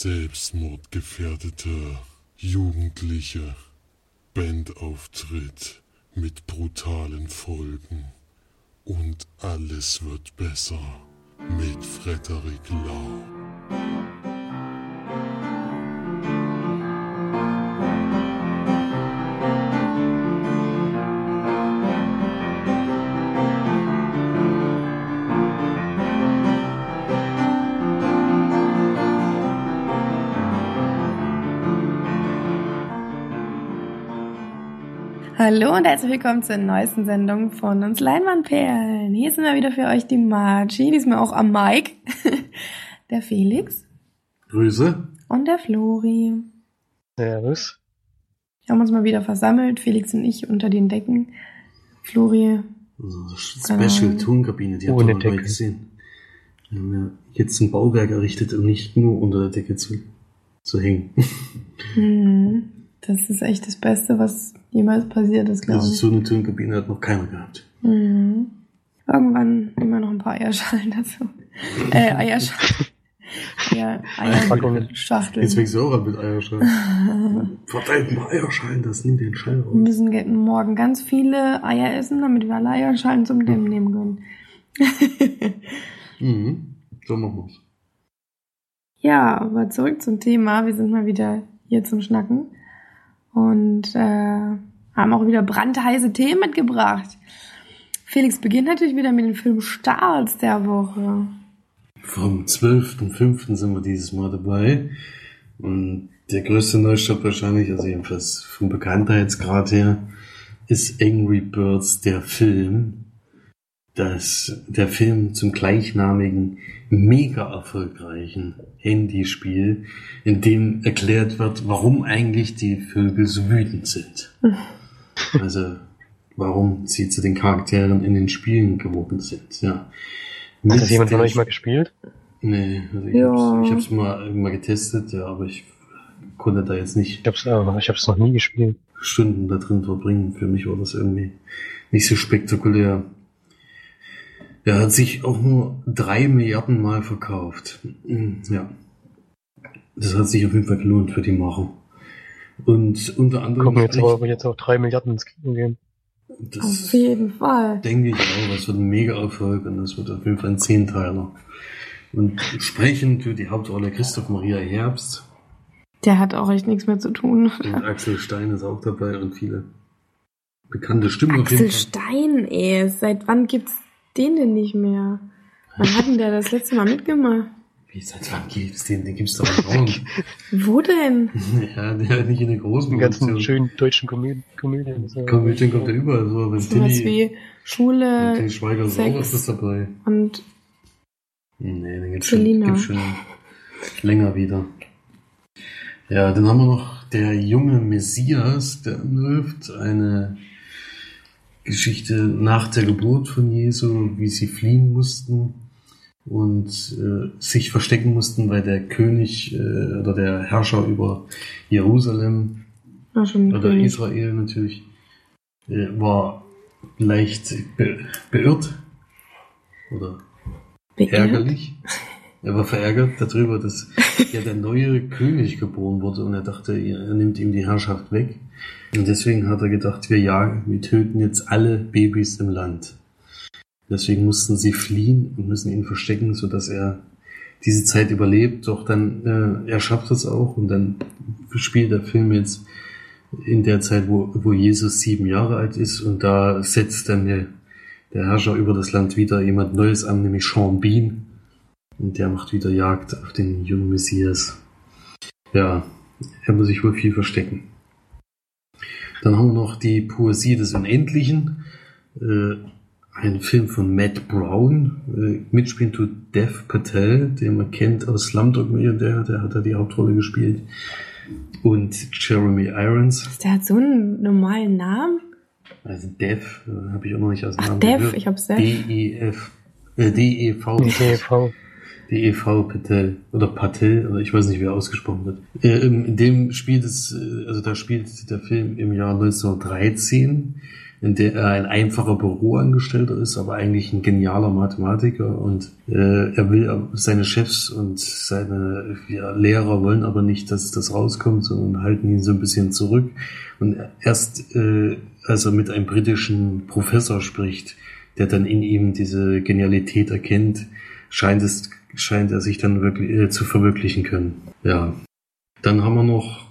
selbstmordgefährdete Jugendliche. Bandauftritt mit brutalen Folgen. Und alles wird besser mit Frederik Lau. Hallo und herzlich willkommen zur neuesten Sendung von uns Leinwandperlen. Hier sind wir wieder für euch die Margie, diesmal auch am Mike, der Felix Grüße. und der Flori. Servus. Wir haben uns mal wieder versammelt, Felix und ich unter den Decken. Flori, Also Special. Tonkabine, die habt ihr noch Decke. gesehen. Wir haben ja jetzt ein Bauwerk errichtet, um nicht nur unter der Decke zu, zu hängen. hm, das ist echt das Beste, was jemals passiert ist, glaube Also ich. so eine Tonkabine hat noch keiner gehabt. Mhm. Irgendwann nehmen wir noch ein paar Eierschalen dazu. Äh, Eierschalen. Ja. Eierschachteln. Jetzt du auch mit Eierschalen. Verdammt mal Eierschalen, das nimmt den Schall Wir raus. müssen ge- morgen ganz viele Eier essen, damit wir alle Eierschalen zum Dämmen nehmen können. Mhm. So machen wir's. ja, aber zurück zum Thema. Wir sind mal wieder hier zum Schnacken und äh, haben auch wieder brandheiße Themen mitgebracht. Felix beginnt natürlich wieder mit dem Film Stars der Woche. Vom 12.05. sind wir dieses Mal dabei. Und der größte Neustart wahrscheinlich, also jedenfalls vom Bekanntheitsgrad her, ist Angry Birds der Film. Das, der Film zum gleichnamigen, mega erfolgreichen Handyspiel, in dem erklärt wird, warum eigentlich die Vögel so wütend sind. Also, warum sie zu den Charakteren in den Spielen geworden sind, ja. Hat das jemand von euch mal gespielt? Nee, also ich Ja. hab's, ich hab's mal irgendwann getestet, ja, aber ich konnte da jetzt nicht Ich hab's, äh, ich hab's noch nie gespielt. Stunden da drin verbringen. Für mich war das irgendwie nicht so spektakulär. Er hat sich auch nur drei Milliarden Mal verkauft. Mm, Ja. Das hat sich auf jeden Fall gelohnt für die Macher. Und unter anderem Gucken jetzt aber jetzt auch drei Milliarden ins Kino gehen. das Auf jeden Fall. denke ich auch, das wird ein Mega-Erfolg und das wird auf jeden Fall ein Zehnteiler. Und sprechend für die Hauptrolle Christoph Maria Herbst Der hat auch echt nichts mehr zu tun. und Axel Stein ist auch dabei und viele bekannte Stimmen auf Axel jeden Fall. Stein, ey. Seit wann gibt's den denn nicht mehr? Wann hat denn der das letzte Mal mitgemacht? Wie, seit wann gibt's den? Den gibt's doch im Raum. Wo denn? ja, der hat nicht in den großen Die ganzen Produktionen. schönen deutschen Komödien. Komödien so. Komödien kommt er überall so, wenn So was Tilly, wie Schule Tilly Schweiger ist auch Sex. öfters dabei. und Nee, den gibt's schon, Selina. gibt's schon länger wieder. Ja, dann haben wir noch der junge Messias, der anläuft, eine Geschichte nach der Geburt von Jesu, wie sie fliehen mussten und äh, sich verstecken mussten, weil der König äh, oder der Herrscher über Jerusalem schon oder König. Israel natürlich äh, war leicht be beirrt oder Beirrt? ärgerlich. Er war verärgert darüber, dass ja der neue König geboren wurde und er dachte, er nimmt ihm die Herrschaft weg. Und deswegen hat er gedacht, wir jagen, wir töten jetzt alle Babys im Land. Deswegen mussten sie fliehen und müssen ihn verstecken, sodass er diese Zeit überlebt. Doch dann, äh, er schafft es auch und dann spielt der Film jetzt in der Zeit, wo, wo Jesus sieben Jahre alt ist und da setzt dann der, der Herrscher über das Land wieder jemand Neues an, nämlich Sean Bean. Und der macht wieder Jagd auf den jungen Messias. Ja, er muss sich wohl viel verstecken. Dann haben wir noch die Poesie des Unendlichen. Äh, ein Film von Matt Brown. Äh, mitspielen tut Dev Patel, den man kennt aus Slumdog Millionär, der hat da die Hauptrolle gespielt. Und Jeremy Irons. Der hat so einen normalen Namen. Also Dev, äh, habe ich auch noch nicht aus dem Ach, Namen Dev, gehört. ich hab's Dev. D-E-F. Äh, D-E-V. D-E-V Patel. Oder Patel, oder ich weiß nicht, wie er ausgesprochen wird. Äh, in dem spielt es, äh, also da spielt der Film im Jahr 1913. in der er ein einfacher Büroangestellter ist, aber eigentlich ein genialer Mathematiker und äh, er will seine Chefs und seine ja, Lehrer wollen aber nicht, dass das rauskommt, sondern halten ihn so ein bisschen zurück. Und erst als er mit einem britischen Professor spricht, der dann in ihm diese Genialität erkennt, scheint es scheint er sich dann wirklich äh, zu verwirklichen können. Ja. Dann haben wir noch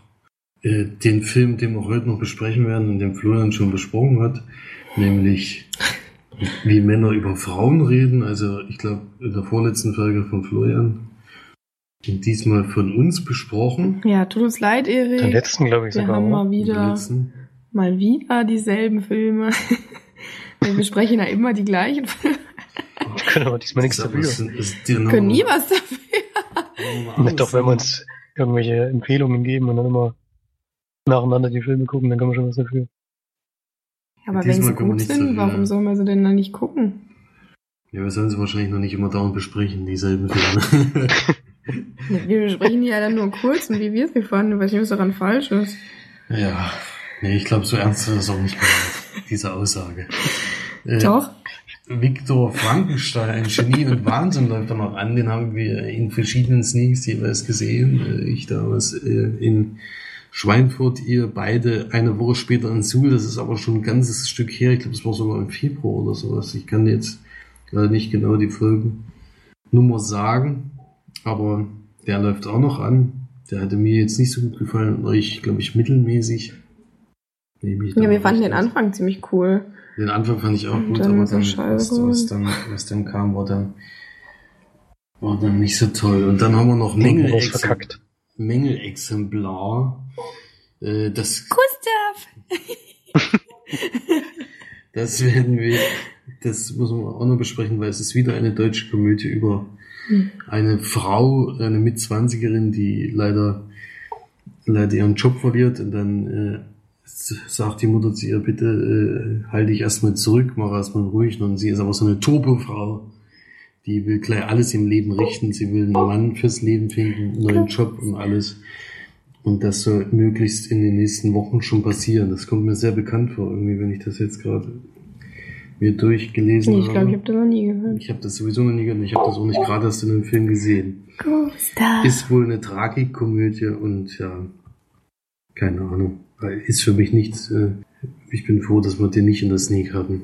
äh, den Film, den wir heute noch besprechen werden und den Florian schon besprochen hat, nämlich wie Männer über Frauen reden. Also ich glaube in der vorletzten Folge von Florian und diesmal von uns besprochen. Ja, tut uns leid, Erik. Den letzten, glaube ich, Wir sogar. haben oder? mal wieder, mal wieder dieselben Filme. Wir besprechen ja immer die gleichen Filme. Kann aber diesmal nichts dafür. Wir können nie was dafür. Doch, wenn wir uns irgendwelche Empfehlungen geben und dann immer nacheinander die Filme gucken, dann können wir schon was dafür. Aber wenn sie können wir gut sind, dafür, warum ja. soll man sie denn dann nicht gucken? Ja, wir sollen sie wahrscheinlich noch nicht immer dauernd besprechen, dieselben Filme. Ja, Wir besprechen die ja dann nur kurz und wie wir sie fanden. Ich weiß nicht, was daran falsch ist. ja. Nee, ich glaube, so ernst ist das auch nicht gemeint, diese Aussage. Äh, Doch. Viktor Frankenstein, ein Genie und Wahnsinn läuft da noch an. Den haben wir in verschiedenen Sneaks jeweils gesehen. Äh, Ich damals äh, in Schweinfurt, ihr beide eine Woche später in Suhl. Das ist aber schon ein ganzes Stück her. Ich glaube, das war sogar im Februar oder sowas. Ich kann jetzt leider nicht genau die Folgennummer sagen, aber der läuft auch noch an. Der hatte mir jetzt nicht so gut gefallen und euch, glaube ich, mittelmäßig. Ja, wir fanden den. Anfang ziemlich cool. Den Anfang fand ich auch gut, dann aber er dann, was, was, dann, was dann kam, war dann, war dann nicht so toll. Und dann haben wir noch Hinten raus Mängelexem verkackt. Mängelexemplar. Äh, das, Gustav! das werden wir, das muss man auch noch besprechen, weil es ist wieder eine deutsche Komödie über Hm. eine Frau, eine Mitzwanzigerin, die leider, leider ihren Job verliert und dann äh, sagt die Mutter zu ihr, bitte äh, halte dich erstmal zurück, mach erstmal ruhig. Und sie ist aber so eine Turbofrau, die will gleich alles im Leben richten. Sie will einen Mann fürs Leben finden, einen neuen Job und alles. Und das soll möglichst in den nächsten Wochen schon passieren. Das kommt mir sehr bekannt vor, irgendwie, wenn ich das jetzt gerade mir durchgelesen Nee, ich glaube, habe. ich habe das noch nie gehört. Ich habe das sowieso noch nie gehört. Ich habe das auch nicht gerade erst in einem Film gesehen. Gustav! Ist wohl eine Tragikkomödie und ja, keine Ahnung. Ist für mich nichts. Äh, ich bin froh, dass wir den nicht in der Sneak hatten.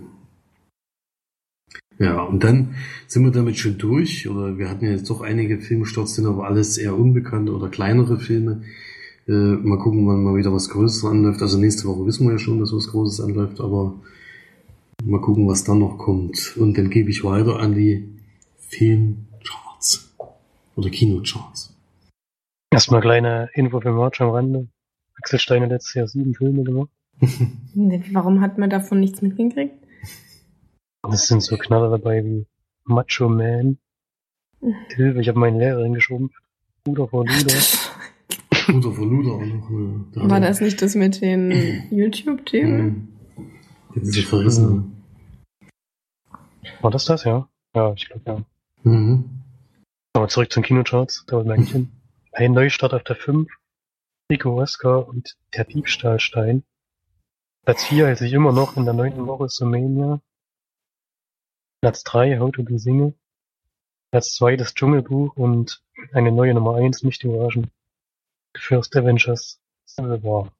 Ja, und dann sind wir damit schon durch. Oder wir hatten ja jetzt doch einige Filmstarts, sind aber alles eher unbekannte oder kleinere Filme. Äh, mal gucken, wann mal wieder was Größeres anläuft. Also nächste Woche wissen wir ja schon, dass was Großes anläuft, aber mal gucken, was dann noch kommt. Und dann gebe ich weiter an die Filmcharts. Oder Kinocharts. Erstmal kleine Info für March am Rande. Axel Stein hat letztes Jahr sieben Filme gemacht. Warum hat man davon nichts mitgekriegt? Es sind so Knaller dabei wie Macho Man. Hilfe, ich habe meinen Lehrer hingeschoben. Bruder vor Luder. Luder vor Luder auch noch. Ne? War das nicht das mit den YouTube-Themen? Den sie verrissen. War das das, ja? Ja, ich glaube ja. Mhm. Aber zurück zum Kinocharts, da wir eigentlich hin. Ein Neustart auf der 5. Wesker und der Diebstahlstein. Platz 4 hält sich immer noch in der neunten Woche Sumania. Platz 3 How to Be Single. Platz 2 das Dschungelbuch und eine neue Nummer 1, nicht überraschend. The First Avengers Civil War.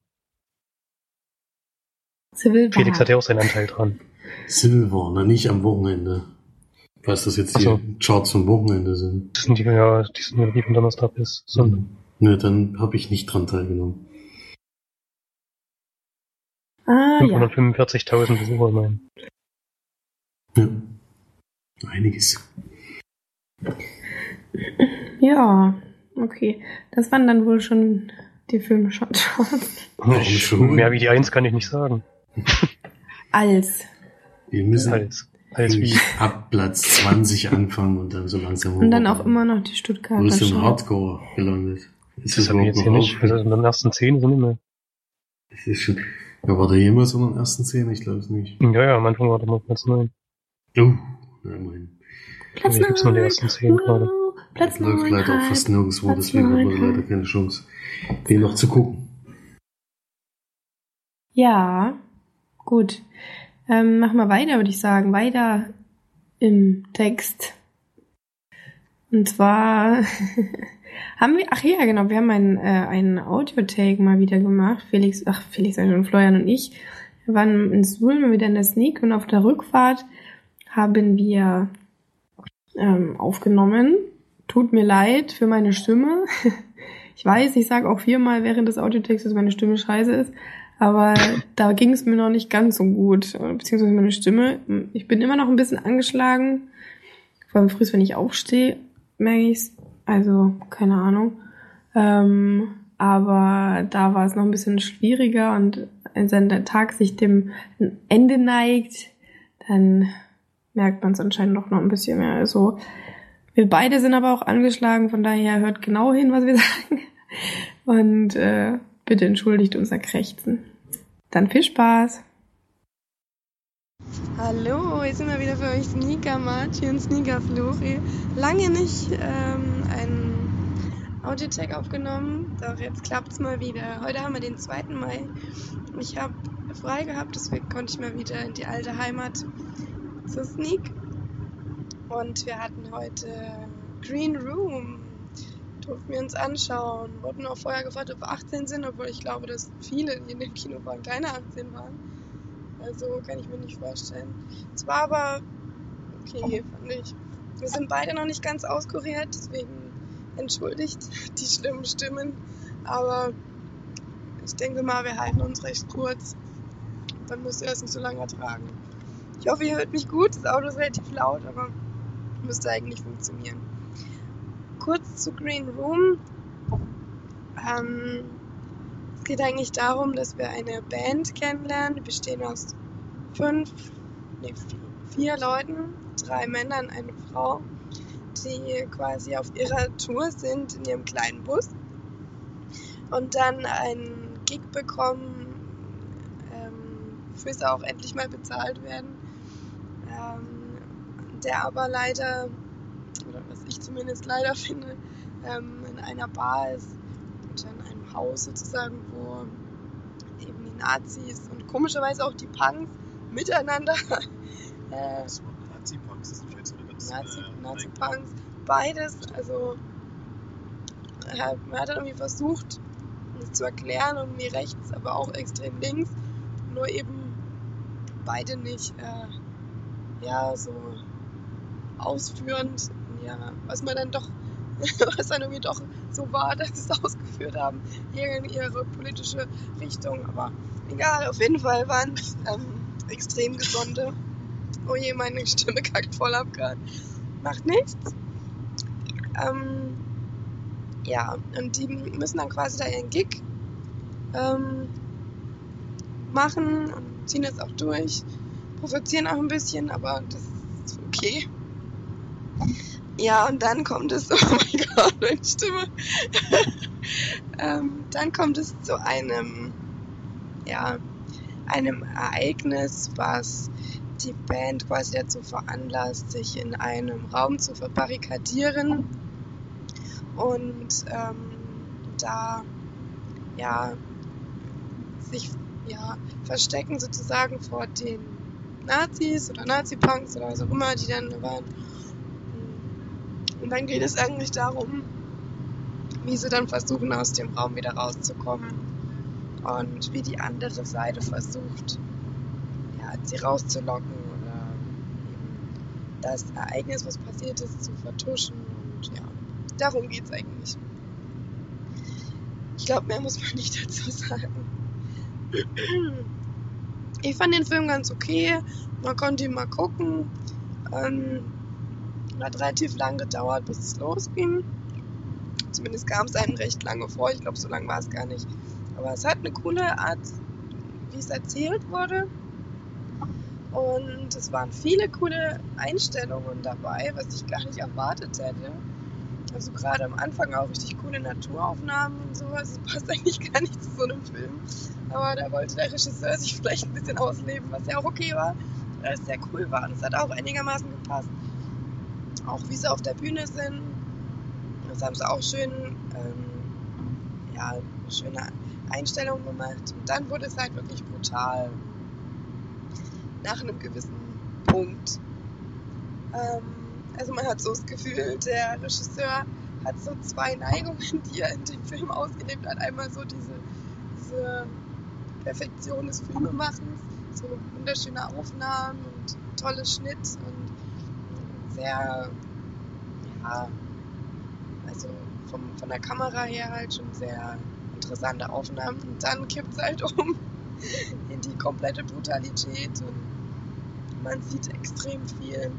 Civil Felix War. hat ja auch seinen Anteil dran. Civil War, na nicht am Wochenende. Weiß, dass jetzt die so. Charts vom Wochenende sind. Das sind die, ja, die sind ja die von Donnerstag bis Sonntag. Ne, dann habe ich nicht dran teilgenommen. Ah, ja. 545.000 Besucher, mein. Ja. Einiges. Ja, okay. Das waren dann wohl schon die Filme schon. Ich, schon? mehr wie die 1 kann ich nicht sagen. Als. Wir müssen Als, als wie. ab Platz 20 anfangen und dann so langsam Und dann auch immer noch die Wo Stuttgarter ist denn Schau. Hardcore gelandet? Ist Das habe ich jetzt hier nicht. Also in den ersten 10 sind immer. Das ist schon, ja, war der jemals in den ersten 10? Ich glaube es nicht. Ja, ja, am Anfang war der mal Platz 9. Oh, na immerhin. Platz Hier gibt's nur die neun. ersten 10 gerade. Platz Läuft neun, leider auch halt. fast nirgendwo, Platz deswegen hat man neun, leider keine Chance, den noch zu gucken. Ja, gut. Ähm, mach mal weiter, würde ich sagen. Weiter im Text. Und zwar haben wir, ach ja, genau, wir haben einen, äh, einen Audio-Take mal wieder gemacht. Felix, ach, Felix, also Florian und ich. Wir waren in Seoul mal wieder in der Sneak und auf der Rückfahrt haben wir ähm, aufgenommen. Tut mir leid für meine Stimme. Ich weiß, ich sage auch viermal während des Audiotakes, dass meine Stimme scheiße ist, aber da ging es mir noch nicht ganz so gut, beziehungsweise meine Stimme. Ich bin immer noch ein bisschen angeschlagen. Vor allem früh, wenn ich aufstehe, merke ich's. Also, keine Ahnung. Ähm, aber da war es noch ein bisschen schwieriger und wenn der Tag sich dem Ende neigt, dann merkt man es anscheinend noch ein bisschen mehr. Also wir beide sind aber auch angeschlagen, von daher hört genau hin, was wir sagen. Und äh, bitte entschuldigt unser Krächzen. Dann viel Spaß! Hallo, hier sind wir wieder für euch Sneaker Martin, Sneaker Flori. Lange nicht ähm, einen Audiotech aufgenommen, doch jetzt klappt's mal wieder. Heute haben wir den 2. Mai. Ich habe frei gehabt, deswegen konnte ich mal wieder in die alte Heimat zur Sneak. Und wir hatten heute Green Room. Durften wir uns anschauen. Wurden auch vorher gefragt, ob wir 18 sind, obwohl ich glaube, dass viele, die in dem Kino waren, keine 18 waren. Also kann ich mir nicht vorstellen. Es war aber okay, fand ich. Wir sind beide noch nicht ganz auskuriert, deswegen entschuldigt die schlimmen Stimmen. Aber ich denke mal, wir halten uns recht kurz. Dann müsst ihr das nicht so lange ertragen. Ich hoffe, ihr hört mich gut. Das Auto ist relativ laut, aber müsste eigentlich funktionieren. Kurz zu Green Room. Ähm, geht eigentlich darum, dass wir eine Band kennenlernen. Die bestehen aus fünf, nee, vier Leuten, drei Männern, eine Frau, die quasi auf ihrer Tour sind in ihrem kleinen Bus. Und dann einen Gig bekommen, ähm, für sie auch endlich mal bezahlt werden. Der aber leider, oder was ich zumindest leider finde, ähm, in einer Bar ist Haus sozusagen, wo eben die Nazis und komischerweise auch die Punks miteinander. äh, Nazi-Punks ist vielleicht so ganz. Nazi, äh, Nazi-Punks, beides. Also, man hat irgendwie versucht, das zu erklären, irgendwie rechts, aber auch extrem links. Nur eben beide nicht, äh, ja, so ausführend, ja, was man dann doch, was dann irgendwie doch so war, dass sie es ausgeführt haben, in ihre politische Richtung. Aber egal, auf jeden Fall waren es ähm, extrem gesunde. Oh je, meine Stimme kackt voll ab gerade. Macht nichts. Ähm, ja, und die müssen dann quasi da ihren Gig ähm, machen und ziehen es auch durch. Provozieren auch ein bisschen, aber das ist okay. Ja, und dann kommt es, oh mein Gott, meine Stimme. ähm, dann kommt es zu einem, ja, einem Ereignis, was die Band quasi dazu veranlasst, sich in einem Raum zu verbarrikadieren und ähm, da ja sich ja verstecken sozusagen vor den Nazis oder Nazi-Punks oder was auch immer, die dann waren und dann geht es eigentlich darum, wie sie dann versuchen, aus dem Raum wieder rauszukommen. Und wie die andere Seite versucht, ja, sie rauszulocken oder das Ereignis, was passiert ist, zu vertuschen. Und ja, darum geht es eigentlich. Ich glaube, mehr muss man nicht dazu sagen. Ich fand den Film ganz okay. Man konnte ihn mal gucken. Ähm, hat relativ lang gedauert, bis es losging. Zumindest kam es einem recht lange vor. Ich glaube, so lange war es gar nicht. Aber es hat eine coole Art, wie es erzählt wurde. Und es waren viele coole Einstellungen dabei, was ich gar nicht erwartet hätte. Also gerade am Anfang auch richtig coole Naturaufnahmen und sowas. Das passt eigentlich gar nicht zu so einem Film. Aber da wollte der Regisseur sich vielleicht ein bisschen ausleben, was ja auch okay war, weil es sehr cool war. Und es hat auch einigermaßen gepasst auch wie sie auf der Bühne sind. Das haben sie auch schön, ähm, ja, schöne Einstellungen gemacht. Und dann wurde es halt wirklich brutal. nach einem gewissen Punkt. Ähm, also man hat so das Gefühl, der Regisseur hat so zwei Neigungen, die er in dem Film ausgelebt hat. Einmal so diese, diese Perfektion des Filmemachens, so wunderschöne Aufnahmen und tolle Schnitt und sehr, ja, also vom, von der Kamera her halt schon sehr interessante Aufnahmen. Und dann kippt es halt um in die komplette Brutalität und man sieht extrem viel.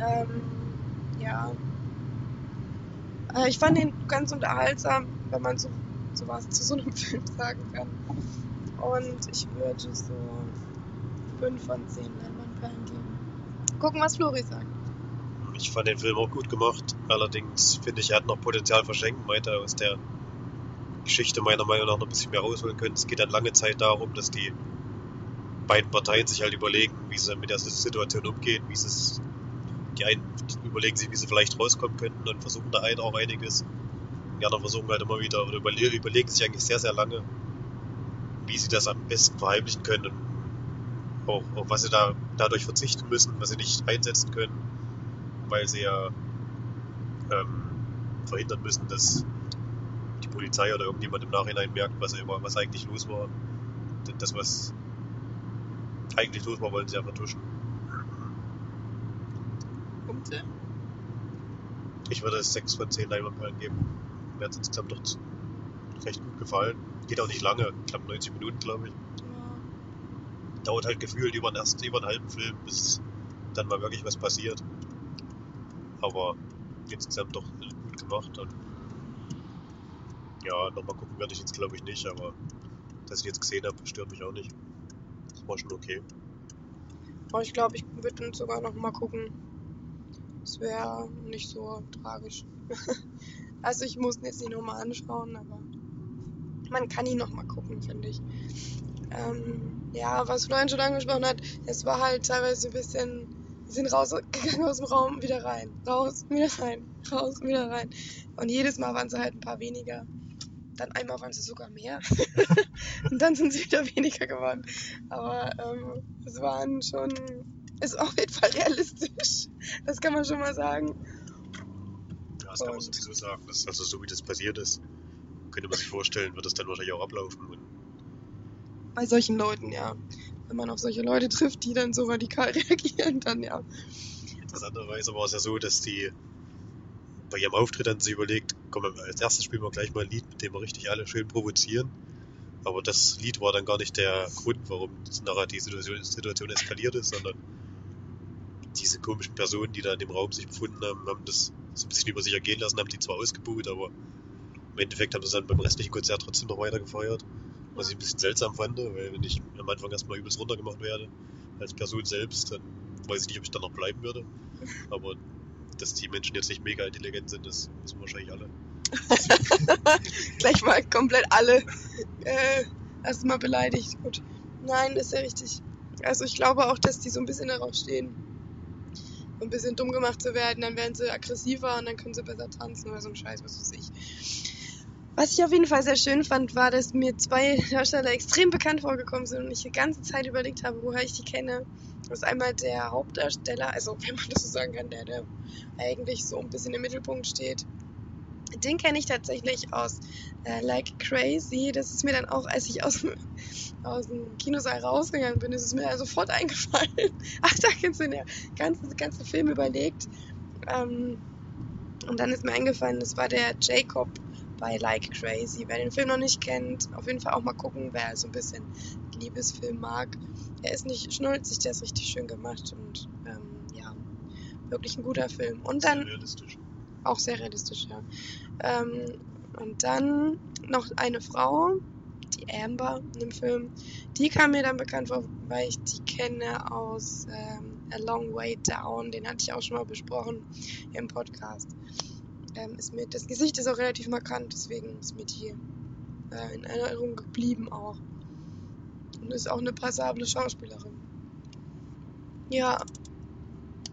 Ähm, ja. Äh, Ich fand ihn ganz unterhaltsam, wenn man so sowas zu so einem Film sagen kann. Und ich würde so 5 von 10 Leinwandperlen geben. Gucken, was Flori sagt. Ich fand den Film auch gut gemacht. Allerdings finde ich, er hat noch Potenzial verschenkt. Man hätte aus der Geschichte meiner Meinung nach noch ein bisschen mehr rausholen können. Es geht dann lange Zeit darum, dass die beiden Parteien sich halt überlegen, wie sie mit der Situation umgehen, wie sie es, die einen überlegen sich, wie sie vielleicht rauskommen könnten und versuchen da einen auch einiges. Die anderen versuchen halt immer wieder oder überle überlegen sich eigentlich sehr, sehr lange, wie sie das am besten verheimlichen können auch, auf was sie da dadurch verzichten müssen, was sie nicht einsetzen können, weil sie ja ähm, verhindern müssen, dass die Polizei oder irgendjemand im Nachhinein merkt, was, was eigentlich los war. Das, was eigentlich los war, wollen sie ja vertuschen. Punkte? Ich würde es 6 von 10 Leinwandperlen geben. Mir hat es insgesamt doch recht gut gefallen. Geht auch nicht lange, knapp 90 Minuten, glaube ich. Dauert halt gefühlt über ersten, über einen halben Film, bis dann mal wirklich was passiert. Aber insgesamt doch gut gemacht. Und ja, nochmal gucken werde ich jetzt, glaube ich, nicht, aber dass ich jetzt gesehen habe, stört mich auch nicht. Das war schon okay. Aber ich glaube, ich würde ihn sogar noch mal gucken. Es wäre nicht so tragisch. also ich muss ihn jetzt nicht nochmal anschauen, aber man kann ihn noch mal gucken, finde ich. Ähm, ja, was Florian schon angesprochen hat, es war halt teilweise ein bisschen, wir sind rausgegangen aus dem Raum, wieder rein, raus, wieder rein, raus, wieder rein. Und jedes Mal waren sie halt ein paar weniger. Dann einmal waren sie sogar mehr. Und dann sind sie wieder weniger geworden. Aber ähm, es waren schon, ist auf jeden Fall realistisch. Das kann man schon mal sagen. Ja, das kann man sowieso sagen. Das, also so wie das passiert ist, könnte man sich vorstellen, wird das dann wahrscheinlich auch ablaufen. Und Bei solchen Leuten, ja. Wenn man auf solche Leute trifft, die dann so radikal reagieren, dann ja. interessanterweise war es ja so, dass die bei ihrem Auftritt dann sich überlegt, komm, als erstes spielen wir gleich mal ein Lied, mit dem wir richtig alle schön provozieren. Aber das Lied war dann gar nicht der Grund, warum nachher die Situation, Situation eskaliert ist, sondern diese komischen Personen, die da in dem Raum sich befunden haben, haben das so ein bisschen über sich ergehen lassen, haben die zwar ausgebuht, aber im Endeffekt haben sie dann beim restlichen Konzert trotzdem noch weiter gefeiert. Was ich ein bisschen seltsam fand, weil wenn ich am Anfang erstmal übelst runtergemacht werde, als Person selbst, dann weiß ich nicht, ob ich dann noch bleiben würde. Aber dass die Menschen jetzt nicht mega intelligent sind, das wissen wahrscheinlich alle. Gleich mal komplett alle äh, erstmal beleidigt. Gut. Nein, ist ja richtig. Also ich glaube auch, dass die so ein bisschen darauf stehen, ein bisschen dumm gemacht zu werden. Dann werden sie aggressiver und dann können sie besser tanzen oder so ein Scheiß, was weiß ich. Was ich auf jeden Fall sehr schön fand, war, dass mir zwei Darsteller extrem bekannt vorgekommen sind und ich die ganze Zeit überlegt habe, woher ich die kenne. Das ist einmal der Hauptdarsteller, also wenn man das so sagen kann, der, der eigentlich so ein bisschen im Mittelpunkt steht. Den kenne ich tatsächlich aus äh, Like Crazy. Das ist mir dann auch, als ich aus, dem- aus dem Kinosaal rausgegangen bin, ist es mir sofort eingefallen. Ach, da kennst du den ganzen, ganzen Film überlegt. Ähm, und dann ist mir eingefallen, das war der Jacob bei Like Crazy. Wer den Film noch nicht kennt, auf jeden Fall auch mal gucken, wer so ein bisschen Liebesfilm mag. Er ist nicht schnulzig, der ist richtig schön gemacht und ähm, ja, wirklich ein guter Film. Und dann Sehr realistisch. auch sehr realistisch, ja. Ähm, und dann noch eine Frau, die Amber in dem Film. Die kam mir dann bekannt vor, weil ich die kenne aus ähm, A Long Way Down. Den hatte ich auch schon mal besprochen im Podcast. Ähm, ist mir, das Gesicht ist auch relativ markant, deswegen ist mir die äh, in Erinnerung geblieben auch. Und ist auch eine passable Schauspielerin. Ja,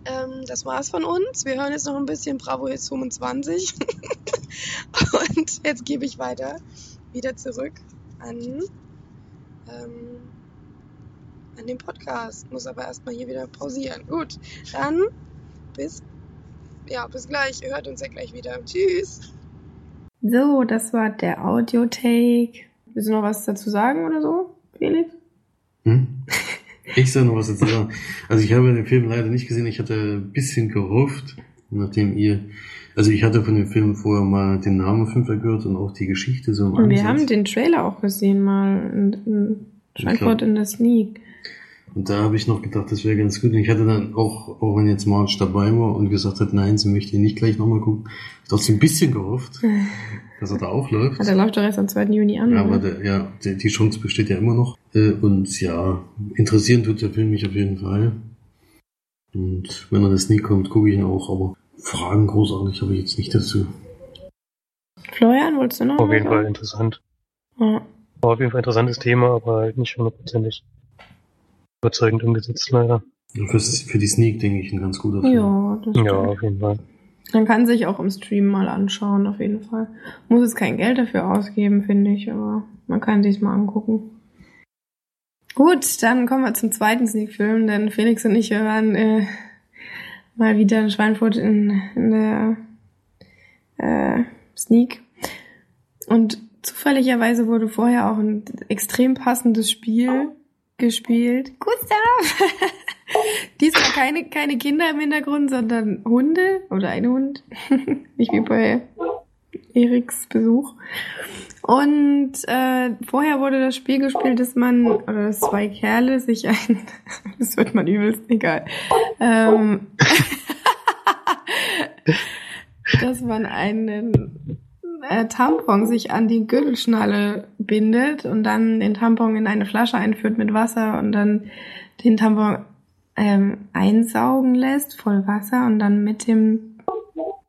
ähm, das war's von uns. Wir hören jetzt noch ein bisschen Bravo Hits 25. Und jetzt gebe ich weiter wieder zurück an ähm, an dem Podcast. Muss aber erstmal hier wieder pausieren. Gut, dann bis, ja, bis gleich. Ihr hört uns ja gleich wieder. Tschüss. So, das war der Audio-Take. Willst du noch was dazu sagen oder so, Felix? Hm? Ich soll noch was dazu sagen. Also ich habe den Film leider nicht gesehen. Ich hatte ein bisschen gehofft, nachdem ihr, also ich hatte von dem Film vorher mal den Namen Fünfer gehört und auch die Geschichte so im Und wir Ansatz. haben den Trailer auch gesehen mal in, in Schweinfurt in der Sneak. Und da habe ich noch gedacht, das wäre ganz gut. Und ich hatte dann auch, auch wenn jetzt Marge dabei war und gesagt hat, nein, sie möchte nicht gleich nochmal gucken, ich trotzdem ein bisschen gehofft, dass er da auch läuft. Ah, der läuft doch erst am 2. Juni an. Ja, aber der, ja, die, die Chance besteht ja immer noch. Äh, Und ja, interessieren tut der Film mich auf jeden Fall. Und wenn er das nie kommt, gucke ich ihn auch. Aber Fragen großartig habe ich jetzt nicht dazu. Florian, wolltest du noch Auf jeden Fall interessant. Ja. War auf jeden Fall interessantes Thema, aber halt nicht hundertprozentig überzeugend umgesetzt, leider. Fürs, für die Sneak, denke ich, ein ganz guter Film. Ja, das Ja, auf jeden Fall. Man kann sich auch im Stream mal anschauen, auf jeden Fall. Muss jetzt kein Geld dafür ausgeben, finde ich, aber man kann sich's mal angucken. Gut, dann kommen wir zum zweiten Sneak-Film, denn Felix und ich wir waren äh, mal wieder in Schweinfurt in, in der äh, Sneak. Und zufälligerweise wurde vorher auch ein extrem passendes Spiel gespielt. Gustav! Diesmal keine, keine Kinder im Hintergrund, sondern Hunde oder ein Hund. Nicht wie bei Eriks Besuch. Und äh, vorher wurde das Spiel gespielt, dass man, oder dass zwei Kerle sich ein, das wird man übelst, egal, ähm, dass man einen äh, Tampon sich an die Gürtelschnalle bindet und dann den Tampon in eine Flasche einführt mit Wasser und dann den Tampon ähm, einsaugen lässt voll Wasser und dann mit dem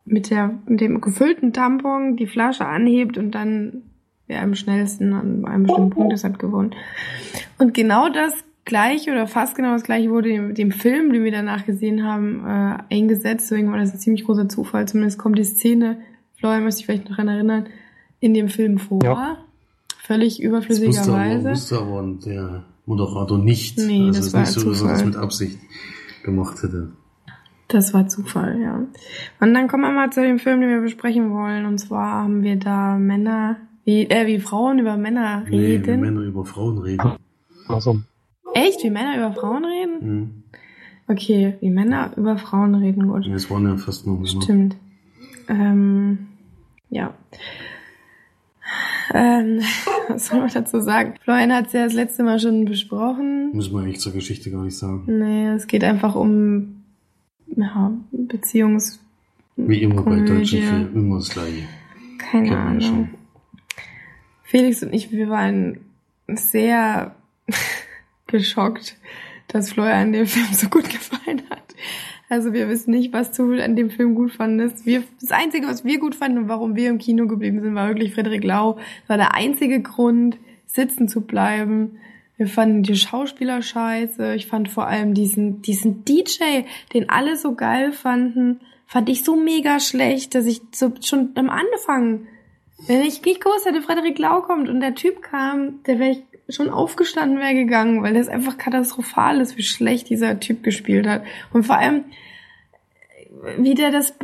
mit der mit dem gefüllten Tampon die Flasche anhebt und dann wer am schnellsten an einem bestimmten Punkt ist, hat gewonnen. Und genau das gleiche oder fast genau das gleiche wurde dem, dem Film, den wir danach gesehen haben, äh, eingesetzt. Deswegen war das ein ziemlich großer Zufall. Zumindest kommt die Szene, Florian möchte ich vielleicht noch daran erinnern, in dem Film vor. Ja. Völlig Das wusste aber, überflüssigerweise. wusste aber der Moderator nicht. Nee, also das es ist war nicht so, dass er das Zufall. mit Absicht gemacht hätte. Das war Zufall, ja. Und dann kommen wir mal zu dem Film, den wir besprechen wollen. Und zwar haben wir da Männer, wie, äh, wie Frauen über Männer Nee, reden. Männer über Frauen reden. Also, Echt? Wie Männer über Frauen reden? Hm. Okay, wie Männer über Frauen reden, gut. Das waren ja fast nur Männer. Stimmt. Ähm, ja. Ähm, was soll man dazu sagen? Florian hat es ja das letzte Mal schon besprochen. Muss man eigentlich zur Geschichte gar nicht sagen. Nee, es geht einfach um ja, Beziehungs... Wie immer bei Komödie. deutschen Filmen, immer das Gleiche. Keine ja Ahnung. Felix und ich, wir waren sehr geschockt, dass Florian dem Film so gut gefallen hat. Also wir wissen nicht, was du an dem Film gut fandest. Wir, das Einzige, was wir gut fanden und warum wir im Kino geblieben sind, war wirklich Frederik Lau. Das war der einzige Grund, sitzen zu bleiben. Wir fanden die Schauspieler scheiße. Ich fand vor allem diesen, diesen DJ, den alle so geil fanden, fand ich so mega schlecht, dass ich so schon am Anfang, wenn ich nicht gewusst hätte, Frederik Lau kommt und der Typ kam, der wäre ich schon aufgestanden wäre gegangen, weil das einfach katastrophal ist, wie schlecht dieser Typ gespielt hat. Und vor allem, wie der das,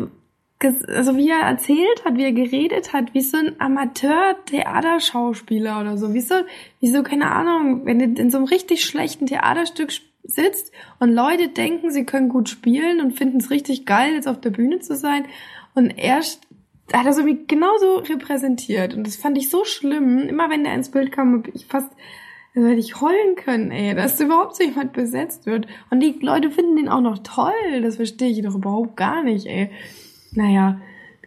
also wie er erzählt hat, wie er geredet hat, wie so ein Amateur-Theaterschauspieler oder so. Wie so, wie so, keine Ahnung, wenn du in so einem richtig schlechten Theaterstück sitzt und Leute denken, sie können gut spielen und finden es richtig geil, jetzt auf der Bühne zu sein. Und er hat das irgendwie genauso repräsentiert. Und das fand ich so schlimm. Immer wenn der ins Bild kam, hab ich fast, also hätte ich heulen können, ey, dass überhaupt so jemand besetzt wird. Und die Leute finden den auch noch toll. Das verstehe ich doch überhaupt gar nicht, ey. Naja,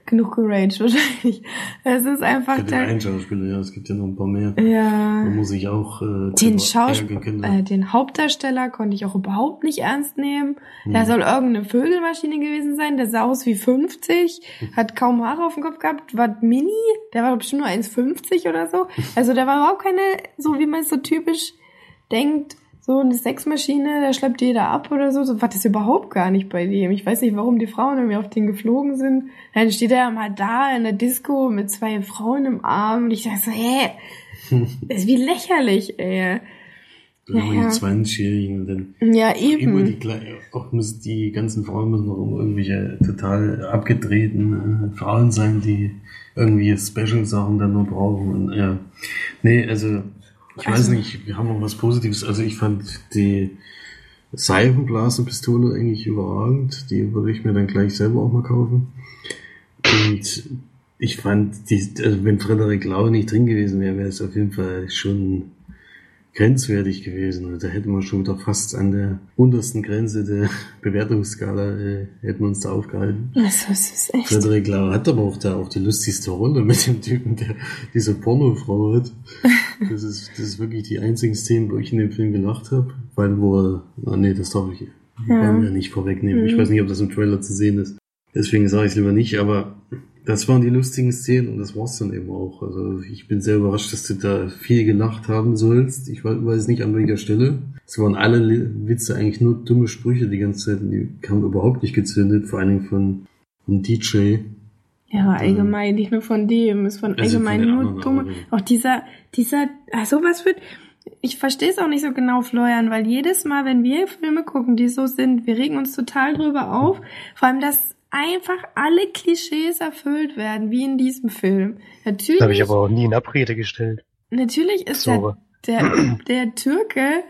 genug geraged wahrscheinlich. Es ist einfach den der, einen Schauspieler, ja, es gibt ja noch ein paar mehr. ja. Man muss sich auch äh, Den, drüber Schaus ärgern können. äh, den Hauptdarsteller konnte ich auch überhaupt nicht ernst nehmen. Hm. Der soll irgendeine Vögelmaschine gewesen sein. Der sah aus wie 50, hat kaum Haare auf dem Kopf gehabt, war mini. Der war bestimmt nur 1,50 oder so. Also der war überhaupt keine, so wie man es so typisch denkt, so eine Sexmaschine, der schleppt jeder ab oder so. So war das überhaupt gar nicht bei dem. Ich weiß nicht, warum die Frauen irgendwie auf den geflogen sind. Dann steht er mal da in der Disco mit zwei Frauen im Arm und ich dachte so, hä? Das ist wie lächerlich, ey. Naja. die 20-Jährigen und dann Ja, immer die, eben. Auch müssen die ganzen Frauen müssen noch irgendwelche total abgedrehten äh, Frauen sein, die irgendwie Special-Sachen dann nur brauchen. Und, ja. Nee, also ich weiß Also- nicht, wir haben noch was Positives. Also ich fand die Seifenblasenpistole eigentlich überragend. Die würde ich mir dann gleich selber auch mal kaufen. Und ich fand, die, also wenn Frederik Lau nicht drin gewesen wäre, wäre es auf jeden Fall schon grenzwertig gewesen. Also Da hätten wir schon wieder fast an der untersten Grenze der Bewertungsskala äh, hätten wir uns da aufgehalten. Das ist, ist echt. Frederik Lau hat aber auch da auch die lustigste Rolle mit dem Typen, der diese Pornofrau hat. Das ist, das ist wirklich die einzigen Szenen, wo ich in dem Film gelacht habe, weil wo er, ah nee, das darf ich Ja. wollen wir nicht vorwegnehmen. Ich Mhm. weiß nicht, ob das im Trailer zu sehen ist. Deswegen sage ich es lieber nicht, aber das waren die lustigen Szenen und das war's dann eben auch. Also ich bin sehr überrascht, dass du da viel gelacht haben sollst. Ich we- weiß nicht an welcher Stelle. Es waren alle Witze eigentlich nur dumme Sprüche die ganze Zeit. und Die haben überhaupt nicht gezündet, vor allen Dingen von, von DJ. Ja, aber allgemein, nicht nur von dem, ist von Also von allgemein den nur dumme. auch. Dieser, dieser, ach, sowas wird, ich verstehe es auch nicht so genau, Florian, weil jedes Mal, wenn wir Filme gucken, die so sind, wir regen uns total drüber auf, vor allem, dass einfach alle Klischees erfüllt werden, wie in diesem Film. Natürlich, habe ich aber auch nie in Abrede gestellt. natürlich ist der, der, der Türke,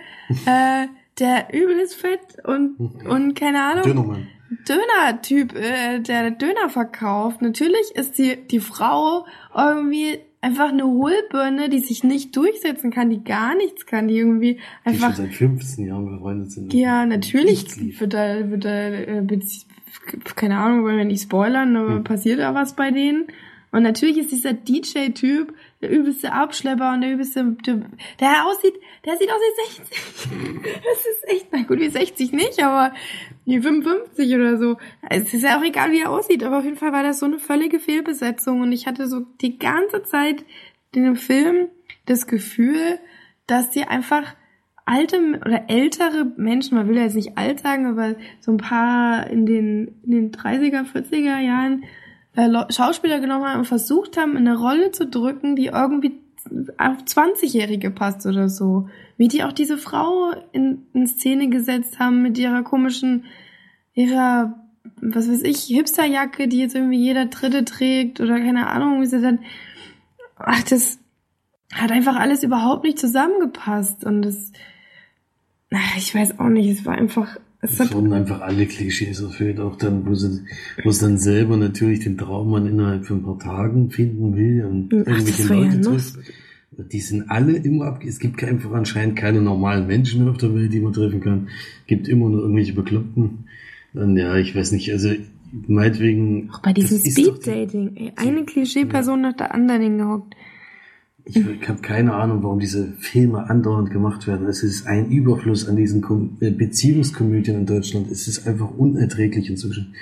äh, der übel ist fett und, und keine Ahnung, Dönermann. Döner-Typ, äh, der Döner verkauft. Natürlich ist die, die Frau irgendwie einfach eine Hohlbirne, die sich nicht durchsetzen kann, die gar nichts kann, die irgendwie Die schon einfach. seit 15 Jahren befreundet sind. Ja, natürlich wird da, wird da, äh, keine Ahnung, wollen wir nicht spoilern, aber Hm. passiert da was bei denen. Und natürlich ist dieser DJ-Typ der übelste Abschlepper und der übelste, der, der aussieht, der sieht aus wie 60. Das ist echt, na gut, wie 60 nicht, aber wie 55 oder so. Es ist ja auch egal, wie er aussieht, aber auf jeden Fall war das so eine völlige Fehlbesetzung und ich hatte so die ganze Zeit in dem Film das Gefühl, dass die einfach alte oder ältere Menschen, man will ja jetzt nicht alt sagen, aber so ein paar in den, in den 30er, 40er Jahren äh, Schauspieler genommen haben und versucht haben, eine Rolle zu drücken, die irgendwie auf 20-Jährige passt oder so. Wie die auch diese Frau in, in Szene gesetzt haben mit ihrer komischen, ihrer, was weiß ich, Hipsterjacke, die jetzt irgendwie jeder Dritte trägt oder keine Ahnung, wie sie dann, ach, das hat einfach alles überhaupt nicht zusammengepasst und das, ach, ich weiß auch nicht, es war einfach, es wurden einfach alle Klischees erfüllt, auch dann, wo sie, wo sie dann selber natürlich den Traummann innerhalb von ein paar Tagen finden will und Ach, irgendwelche ja Leute trifft. Die sind alle immer ab, es gibt einfach anscheinend keine normalen Menschen mehr auf der Welt, die man treffen kann. gibt immer nur irgendwelche Bekloppten. Und ja, ich weiß nicht, also, meinetwegen. auch bei diesem Speed-Dating, eine Klischee-Person nach der anderen hingehockt. Ich habe keine Ahnung, warum diese Filme andauernd gemacht werden. Es ist ein Überfluss an diesen äh, Beziehungskomödien in Deutschland. Es ist einfach unerträglich inzwischen.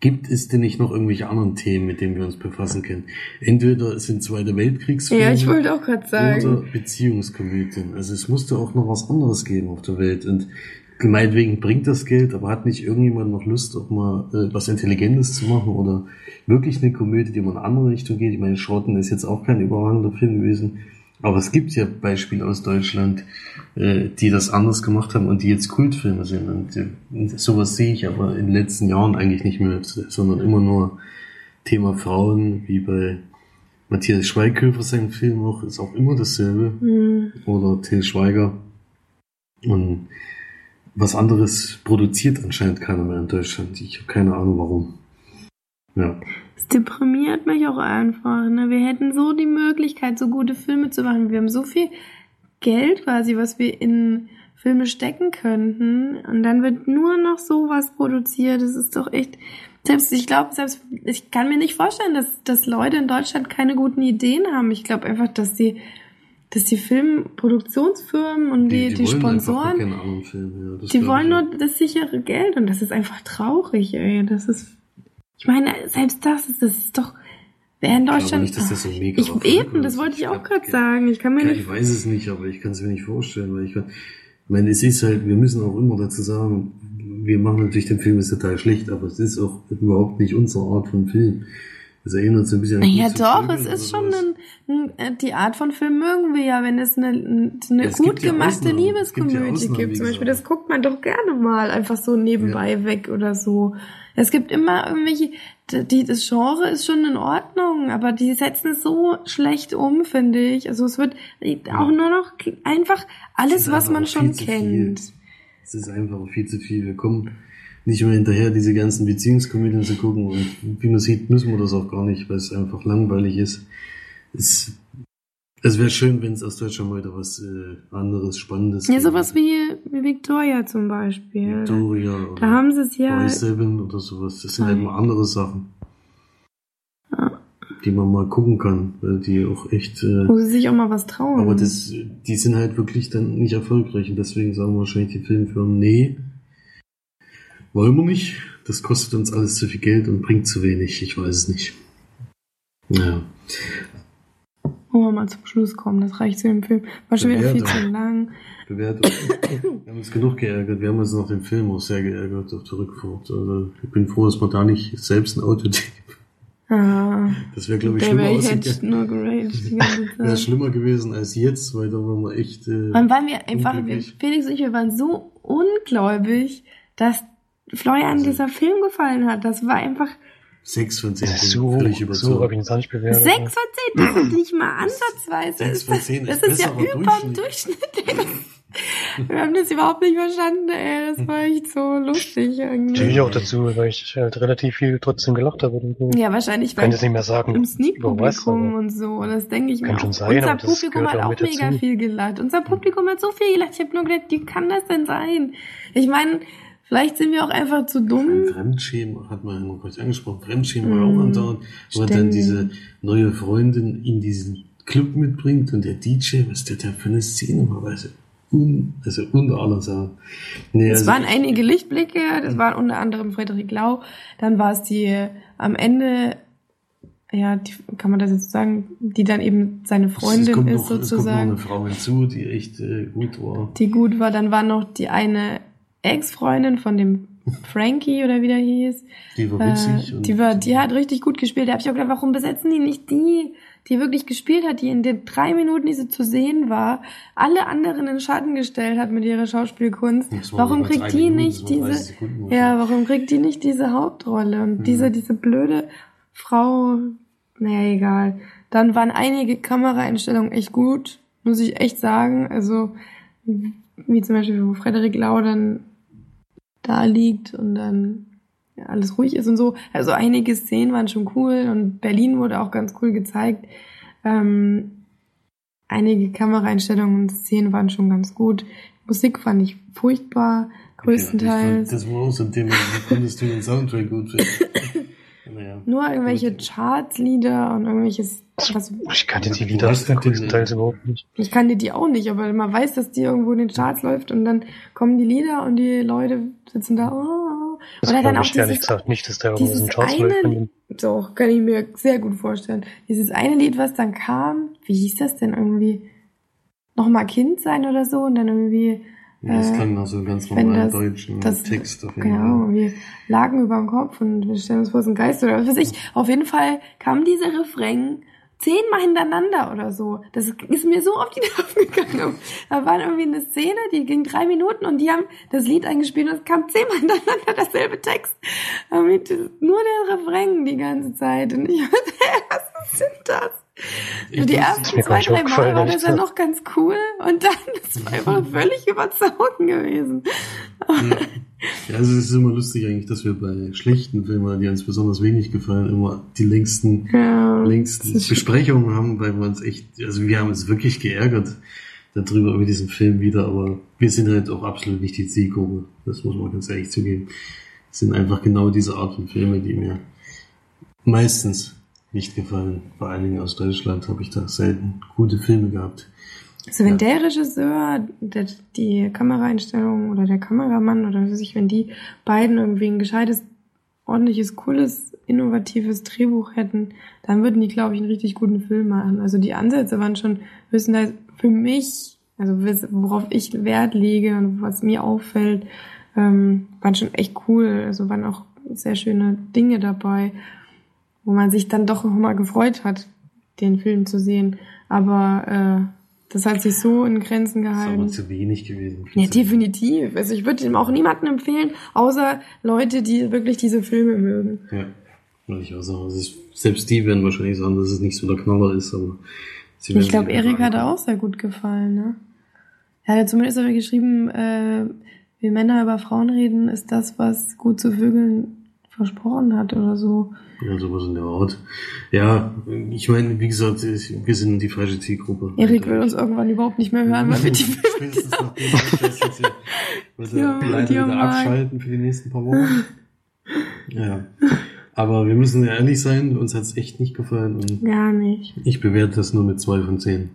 Gibt es denn nicht noch irgendwelche anderen Themen, mit denen wir uns befassen können? Entweder es sind Zweite Weltkriegsfilme Ja, ich wollte auch gerade oder sagen. Beziehungskomödien. Also es musste auch noch was anderes geben auf der Welt. Und meinetwegen bringt das Geld, aber hat nicht irgendjemand noch Lust, auch mal äh, was Intelligentes zu machen oder wirklich eine Komödie, die mal in eine andere Richtung geht? Ich meine, Schrotten ist jetzt auch kein überragender Film gewesen. Aber es gibt ja Beispiele aus Deutschland, äh, die das anders gemacht haben und die jetzt Kultfilme sind. Und, äh, und sowas sehe ich aber in den letzten Jahren eigentlich nicht mehr, sondern immer nur Thema Frauen, wie bei Matthias Schweighöfer sein Film auch, ist auch immer dasselbe. Hm. Oder Till Schweiger. Und was anderes produziert anscheinend keiner mehr in Deutschland. Ich habe keine Ahnung warum. Ja. Es deprimiert mich auch einfach. Ne? Wir hätten so die Möglichkeit, so gute Filme zu machen. Wir haben so viel Geld quasi, was wir in Filme stecken könnten. Und dann wird nur noch sowas produziert. Das ist doch echt. Selbst, ich glaube, selbst, ich kann mir nicht vorstellen, dass, dass Leute in Deutschland keine guten Ideen haben. Ich glaube einfach, dass die, dass die Filmproduktionsfirmen und die, die, einfach gar Sponsoren, Filme. Ja, die wollen ich nur das sichere Geld und das ist einfach traurig, ey. Das ist, ich meine, selbst das ist, das ist doch, wer in glaube Deutschland, nicht, dass das so mega ich Erfolg eben, wird. das wollte ich Ich auch gerade sagen. Ich kann mir Ja, nicht, ich weiß es nicht, aber ich kann es mir nicht vorstellen, weil ich kann, ich meine, es ist halt, wir müssen auch immer dazu sagen, wir machen natürlich den Film ist total schlecht, aber es ist auch überhaupt nicht unsere Art von Film. Es erinnert so ein bisschen an zu doch, Vögeln es ist schon sowas. ein, äh, die Art von Film mögen wir ja, wenn es eine, eine Es gut ja gemachte Ausnahmen. Es gibt ja Liebeskomödie Ausnahmen, gibt. Zum Beispiel, das guckt man doch gerne mal einfach so nebenbei weg oder so. Es gibt immer irgendwelche, die, das Genre ist schon in Ordnung, aber die setzen es so schlecht um, finde ich. Also es wird auch nur noch einfach Es alles, was man schon kennt. Es ist einfach viel zu viel. Wir kommen nicht mehr hinterher, diese ganzen Beziehungskomödien zu gucken. Und wie man sieht, müssen wir das auch gar nicht, weil es einfach langweilig ist. Es, es wäre schön, wenn es aus Deutschland mal wieder was äh, anderes, Spannendes Ja, sowas wie, wie Victoria zum Beispiel. Victoria Da oder haben sie es ja. Boy Seven oder sowas. Das sind halt mal andere Sachen, Ja. die man mal gucken kann, weil die auch echt. Äh, Wo sie sich auch mal was trauen. Aber das, die sind halt wirklich dann nicht erfolgreich und deswegen sagen wahrscheinlich die Filmfirmen, nee, wollen wir nicht. Das kostet uns alles zu viel Geld und bringt zu wenig. Ich weiß es nicht. Naja. Wollen wir mal zum Schluss kommen, das reicht zu dem Film. War schon wieder viel zu lang. Bewertung. Wir haben uns genug geärgert. Wir haben uns nach dem Film auch sehr geärgert auf der Rückfahrt. Also ich bin froh, dass wir da nicht selbst ein Auto Ah, Das wäre, glaube ich, schlimmer, ausgegangen. jetzt nur Zeit. schlimmer gewesen als jetzt, weil da waren wir echt. Äh, Wann waren wir einfach. Felix und ich, wir waren so ungläubig, dass Florian Also- dieser Film gefallen hat. Das war einfach sechs von zehn So, Punkten, völlig so überzogen. habe ich ihn gar nicht bewertet. sechs von zehn. Das ist nicht mal ansatzweise. Sechs Ist von das, zehn das ist ist ja über dem Durchschnitt. Wir haben das überhaupt nicht verstanden, ey. Das war echt so lustig irgendwie. ich auch dazu, weil ich halt relativ viel trotzdem gelacht habe. Ja, wahrscheinlich, Ich kann weil jetzt nicht mehr sagen, im Sneak-Publikum und so. Das denke ich Kann mir schon auch. sein, Unser Publikum hat auch auch mega dazu. viel gelacht. Unser Publikum hat so viel gelacht. Ich habe nur gedacht, wie kann das denn sein? Ich meine, vielleicht sind wir auch einfach zu Ein dumm. Fremdschämen hat man immer kurz angesprochen. Fremdschämen war Mhm. auch andauernd, wo er dann diese neue Freundin in diesen Club mitbringt und der DJ, was der da für eine Szene war, also, un, also unter aller Sau. Nee, Es also, waren einige Lichtblicke, das war unter anderem Frederik Lau. Dann war es die äh, am Ende, ja, die, kann man das jetzt sagen, die dann eben seine Freundin kommt ist noch, Es kommt noch sozusagen, eine Frau hinzu, die echt äh, gut war. die gut war. Dann war noch die eine Ex-Freundin von dem Frankie oder wie der hieß. Die war Äh, witzig. und die war, die hat richtig gut gespielt. Da habe ich auch gedacht, warum besetzen die nicht die, die wirklich gespielt hat, die in den drei Minuten, die sie zu sehen war, alle anderen in Schatten gestellt hat mit ihrer Schauspielkunst. Warum kriegt die Minuten, nicht das war 30 diese, ja, warum kriegt die nicht diese Hauptrolle? Und Mhm. diese, diese blöde Frau, naja, egal. Dann waren einige Kameraeinstellungen echt gut, muss ich echt sagen. Also, wie zum Beispiel, wo Frederik Lau dann da liegt und dann ja, alles ruhig ist und so. Also einige Szenen waren schon cool und Berlin wurde auch ganz cool gezeigt. Ähm, einige Kameraeinstellungen und Szenen waren schon ganz gut. Musik fand ich furchtbar, größtenteils. Ja, das war auch so ein Thema, wie konntest du den Soundtrack gut finden? naja. Nur irgendwelche Charts-Lieder und irgendwelches, was, ich kannte die Lieder größtenteils überhaupt nicht. ich kannte die auch nicht, aber man weiß, dass die irgendwo in den Charts läuft und dann kommen die Lieder und die Leute sitzen da, oh, Das oder dann auch ich ehrlich dieses, gesagt nicht, dass der irgendwo in den Charts läuft eine, ihm. doch, kann ich mir sehr gut vorstellen. Dieses eine Lied, was dann kam, wie hieß das denn irgendwie? Nochmal Kind sein oder so und dann irgendwie, Ja, das Äh, klang nach so einem ganz normalen das- deutschen das- Text auf jeden genau, Fall. wir lagen über dem Kopf und wir stellen uns vor, es ist ein Geist oder was weiß ich. Auf jeden Fall kam dieser Refrain zehnmal hintereinander oder so. Das ist mir so auf die Nerven gegangen. Da war irgendwie eine Szene, die ging drei Minuten und die haben das Lied eingespielt und es kam zehnmal hintereinander derselbe Text. Nur der Refrain die ganze Zeit. Und ich was ist denn das? Ich die ersten zwei, drei Mal war das ja noch ganz cool und dann das war einfach völlig überzogen gewesen. Ja. ja, also es ist immer lustig eigentlich, dass wir bei schlechten Filmen, die uns besonders wenig gefallen, immer die längsten, Ja, längsten ist- Besprechungen haben, weil wir uns echt, also wir haben uns wirklich geärgert darüber, über diesen Film wieder, aber wir sind halt auch absolut nicht die Zielgruppe. Das muss man ganz ehrlich zugeben. Es sind einfach genau diese Art von Filme, die mir meistens nicht gefallen. Vor allen Dingen aus Deutschland habe ich da selten gute Filme gehabt. Also wenn Ja. der Regisseur, der, die Kameraeinstellung oder der Kameramann oder was weiß ich, wenn die beiden irgendwie ein gescheites, ordentliches, cooles, innovatives Drehbuch hätten, dann würden die, glaube ich, einen richtig guten Film machen. Also die Ansätze waren schon größtenteils für mich, also worauf ich Wert lege und was mir auffällt, ähm, waren schon echt cool. Also waren auch sehr schöne Dinge dabei, wo man sich dann doch noch mal gefreut hat, den Film zu sehen. Aber äh, das hat sich so in Grenzen Das ist aber gehalten. zu wenig gewesen. Ja, definitiv. Also ich würde ihm auch niemanden empfehlen, außer Leute, die wirklich diese Filme mögen. Ja, würde ich auch sagen. Also selbst die werden wahrscheinlich sagen, dass es nicht so der Knaller ist, aber sie Ich glaube, Erik hat auch sehr gut gefallen, ne? Er hat ja zumindest aber geschrieben, äh, wie Männer über Frauen reden, ist das, was gut zu Vögeln versprochen hat oder so. Ja, sowas in der Art. Ja, ich meine, wie gesagt, wir sind die falsche Zielgruppe. Erik will uns irgendwann überhaupt nicht mehr hören, weil wir die Filme Spätestens Ja, leider wieder abschalten für die nächsten paar Wochen. Ja. Aber wir müssen ehrlich sein, uns hat's echt nicht gefallen und Gar nicht. ich bewerte das nur mit zwei von zehn.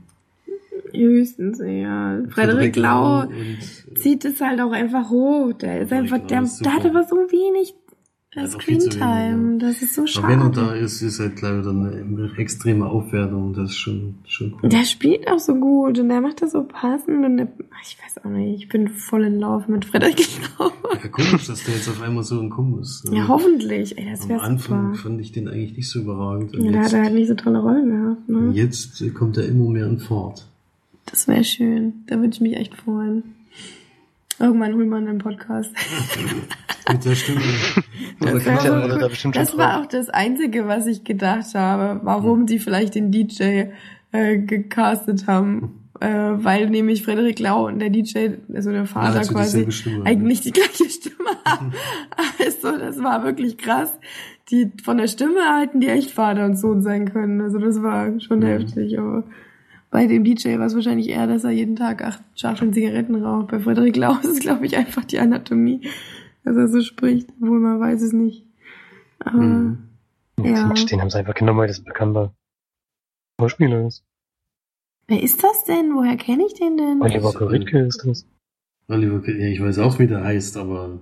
Höchstens, ja. Frederik Lau und zieht es halt auch einfach hoch. Der ist Frederik einfach, der, der hat super. aber so wenig Zu Screentime. Das ist so Aber wenn er da schade. ist, ist halt leider dann eine extreme Aufwertung. Das ist schon, schon cool. Der spielt auch so gut und der macht das so passend und der, ich weiß auch nicht, ich bin voll in Lauf mit Frederik Lau. Ja, komisch, dass der jetzt auf einmal so ein Kumm ist. Ja, hoffentlich. Ey, das Am Anfang super. fand ich den eigentlich nicht so überragend. Und Ja, da hat jetzt, er halt nicht so tolle Rollen gehabt, und ne? jetzt äh, kommt er immer mehr in Fahrt. Das wäre schön. Da würde ich mich echt freuen. Irgendwann holen wir einen Podcast. Mit der Stimme. Das, man- oder da das war auch das Einzige, was ich gedacht habe, warum die vielleicht den DJ äh, gecastet haben. Äh, weil nämlich Frederik Lau und der DJ, also der Vater also quasi, Stimme. eigentlich die gleiche Stimme haben. Also, das war wirklich krass. Die, von der Stimme halten die echt Vater und Sohn sein können. Also, das war schon Mhm. heftig, aber bei dem DJ war es wahrscheinlich eher, dass er jeden Tag acht Schachteln Zigaretten raucht. Bei Frederik Lau ist es, glaube ich, einfach die Anatomie, dass er so spricht, obwohl man weiß es nicht. Aber, Mhm. Ja. Den haben sie einfach genommen, weil das ein bekannter Schauspieler ist. wer ist das denn? Woher kenne ich den denn? Oliver Koritke ist das. Oliver, ja, ich weiß auch, wie der heißt, aber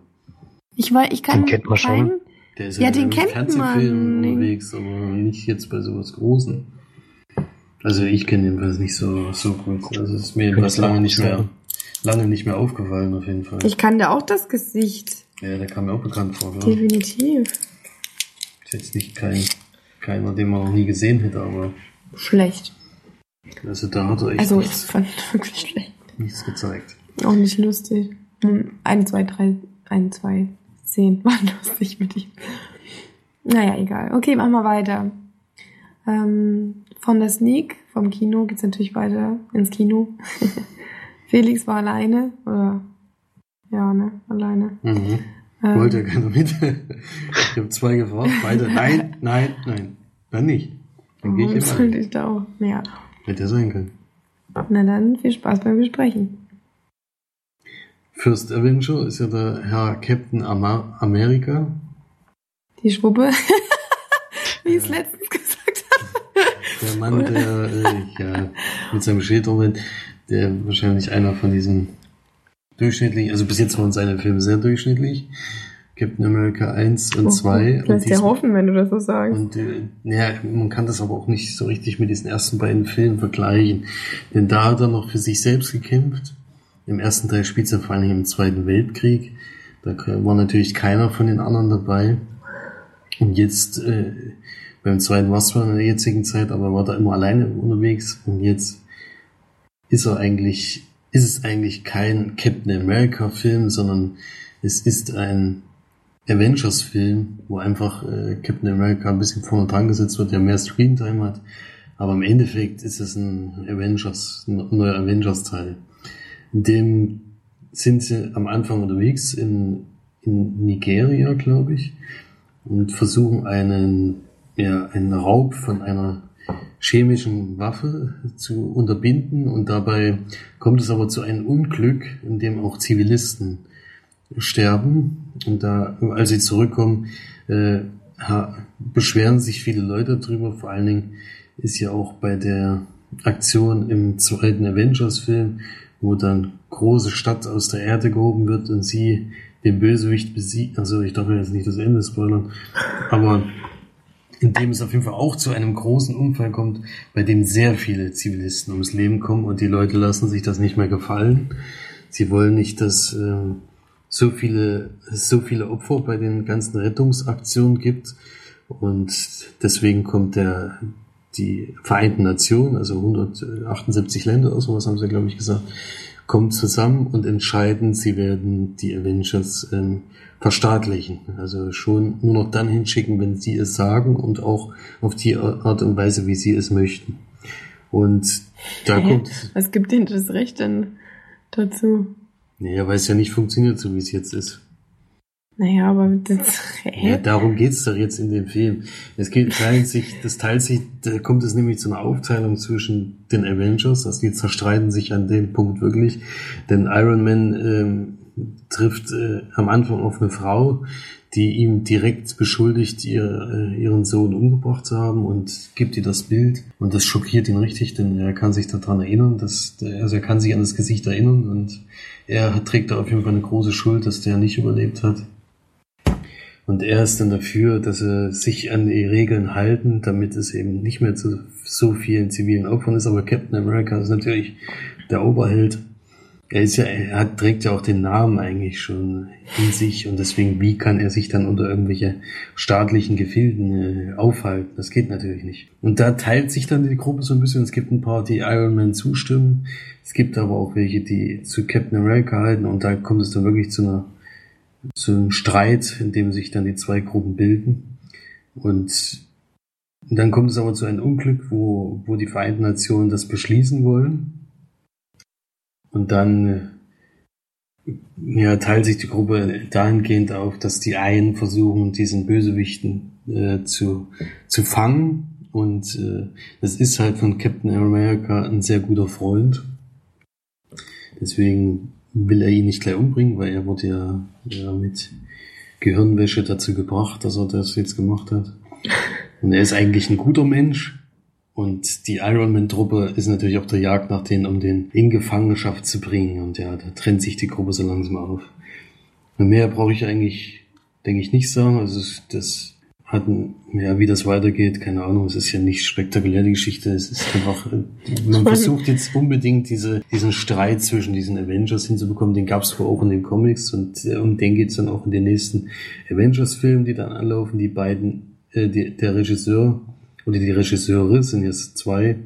Ich weiß, ich kann Den kennt man schon. keinen- der ist Ja, ja, den in kennt Fernsehfilmen man. Unterwegs, aber nicht jetzt bei sowas Großen. Also ich kenne jedenfalls nicht so, so gut. Also es ist mir ich lange nicht mehr, lange nicht mehr aufgefallen auf jeden Fall. Ich kann da auch das Gesicht. ja, der kam mir auch bekannt vor, ja. Definitiv. Ist jetzt nicht kein, keiner, den man noch nie gesehen hätte, aber Schlecht. also da hat er echt Also, ich nichts, fand wirklich schlecht. nichts gezeigt. Auch nicht lustig. Hm, Ein, zwei, drei, ein, zwei, zehn waren lustig mit ihm. Naja, egal. Okay, machen wir weiter. Ähm, von der Sneak, vom Kino, geht's natürlich weiter ins Kino. Felix war alleine, oder? Ja, ne, alleine. Mhm. Ähm, Wollte ja keiner mit. ich habe zwei gefragt, beide nein, nein, nein. Dann nicht. Dann gehe ich immer. sollte ich da auch? Ja. Hätte ja sein können. Na dann, viel Spaß beim Besprechen. First Avenger ist ja der Herr Captain Ama America. Die Schwuppe, wie ich es letztens gesagt. Der Mann, der äh, ja, mit seinem Schädelwind, der wahrscheinlich einer von diesen durchschnittlichen, also bis jetzt waren seine Filme sehr durchschnittlich. Captain America 1 und 2. und Lass dir hoffen, wenn du das so sagst. Und äh, ja, man kann das aber auch nicht so richtig mit diesen ersten beiden Filmen vergleichen. Denn da hat er noch für sich selbst gekämpft. Im ersten Teil spielt ja vor allem im Zweiten Weltkrieg. Da war natürlich keiner von den anderen dabei. Und jetzt, äh, beim zweiten war es zwar in der jetzigen Zeit, aber war da immer alleine unterwegs. Und jetzt ist er eigentlich, ist es eigentlich kein Captain America Film, sondern es ist ein Avengers-Film, wo einfach äh, Captain America ein bisschen vorne dran gesetzt wird, der mehr Screentime hat. Aber im Endeffekt ist es ein Avengers, ein neuer Avengers-Teil. In dem sind sie am Anfang unterwegs in, in Nigeria, glaube ich, und versuchen einen, ja, einen Raub von einer chemischen Waffe zu unterbinden und dabei kommt es aber zu einem Unglück, in dem auch Zivilisten sterben und da, als sie zurückkommen, äh, beschweren sich viele Leute drüber. Vor allen Dingen ist ja auch bei der Aktion im zweiten Avengers-Film, wo dann große Stadt aus der Erde gehoben wird und sie den Bösewicht besiegt. Also ich darf jetzt nicht das Ende spoilern, aber in dem es auf jeden Fall auch zu einem großen Unfall kommt, bei dem sehr viele Zivilisten ums Leben kommen und die Leute lassen sich das nicht mehr gefallen. Sie wollen nicht, dass äh, so viele, so viele Opfer bei den ganzen Rettungsaktionen gibt und deswegen kommt der die Vereinten Nationen, also 178 Länder oder sowas haben sie, glaube ich, gesagt, kommen zusammen und entscheiden, sie werden die Avengers ähm, verstaatlichen. Also schon nur noch dann hinschicken, wenn sie es sagen und auch auf die Art und Weise, wie sie es möchten. Und da kommt, Was gibt denen das Recht denn dazu? naja, weil es ja nicht funktioniert, so wie es jetzt ist. Naja, aber das, hä? Ja, darum geht's doch jetzt in dem Film. Es geht, teilt sich, das teilt sich, da kommt es nämlich zu einer Aufteilung zwischen den Avengers, also die zerstreiten sich an dem Punkt wirklich, denn Iron Man ähm, trifft äh, am Anfang auf eine Frau, die ihm direkt beschuldigt, ihr, äh, ihren Sohn umgebracht zu haben und gibt ihr das Bild und das schockiert ihn richtig, denn er kann sich daran erinnern, dass, also er kann sich an das Gesicht erinnern und er trägt da auf jeden Fall eine große Schuld, dass der nicht überlebt hat. Und er ist dann dafür, dass sie sich an die Regeln halten, damit es eben nicht mehr zu so vielen zivilen Opfern ist. Aber Captain America ist natürlich der Oberheld. Er ist ja, er hat, trägt ja auch den Namen eigentlich schon in sich und deswegen, wie kann er sich dann unter irgendwelche staatlichen Gefilden äh, aufhalten? Das geht natürlich nicht. Und da teilt sich dann die Gruppe so ein bisschen. Es gibt ein paar, die Iron Man zustimmen. Es gibt aber auch welche, die zu Captain America halten und da kommt es dann wirklich zu einer zu einem Streit, in dem sich dann die zwei Gruppen bilden. Und dann kommt es aber zu einem Unglück, wo, wo die Vereinten Nationen das beschließen wollen. Und dann äh, ja, teilt sich die Gruppe dahingehend auf, dass die einen versuchen, diesen Bösewichten äh, zu, zu fangen. Und äh, das ist halt von Captain America ein sehr guter Freund. Deswegen will er ihn nicht gleich umbringen, weil er wurde ja, ja mit Gehirnwäsche dazu gebracht, dass er das jetzt gemacht hat. Und er ist eigentlich ein guter Mensch. Und die Iron Man-Truppe ist natürlich auf der Jagd nach denen, um den in Gefangenschaft zu bringen. Und ja, da trennt sich die Gruppe so langsam auf. Und mehr brauche ich eigentlich, denke ich, nicht sagen. Also das hat, ein- ja, wie das weitergeht, keine Ahnung. Es ist ja nicht spektakulär, die Geschichte. Es ist einfach, man versucht jetzt unbedingt diese, diesen Streit zwischen diesen Avengers hinzubekommen. Den gab es vorher auch in den Comics und äh, um den geht's dann auch in den nächsten Avengers-Filmen, die dann anlaufen. Die beiden, äh, die, der Regisseur oder die Regisseure sind jetzt zwei,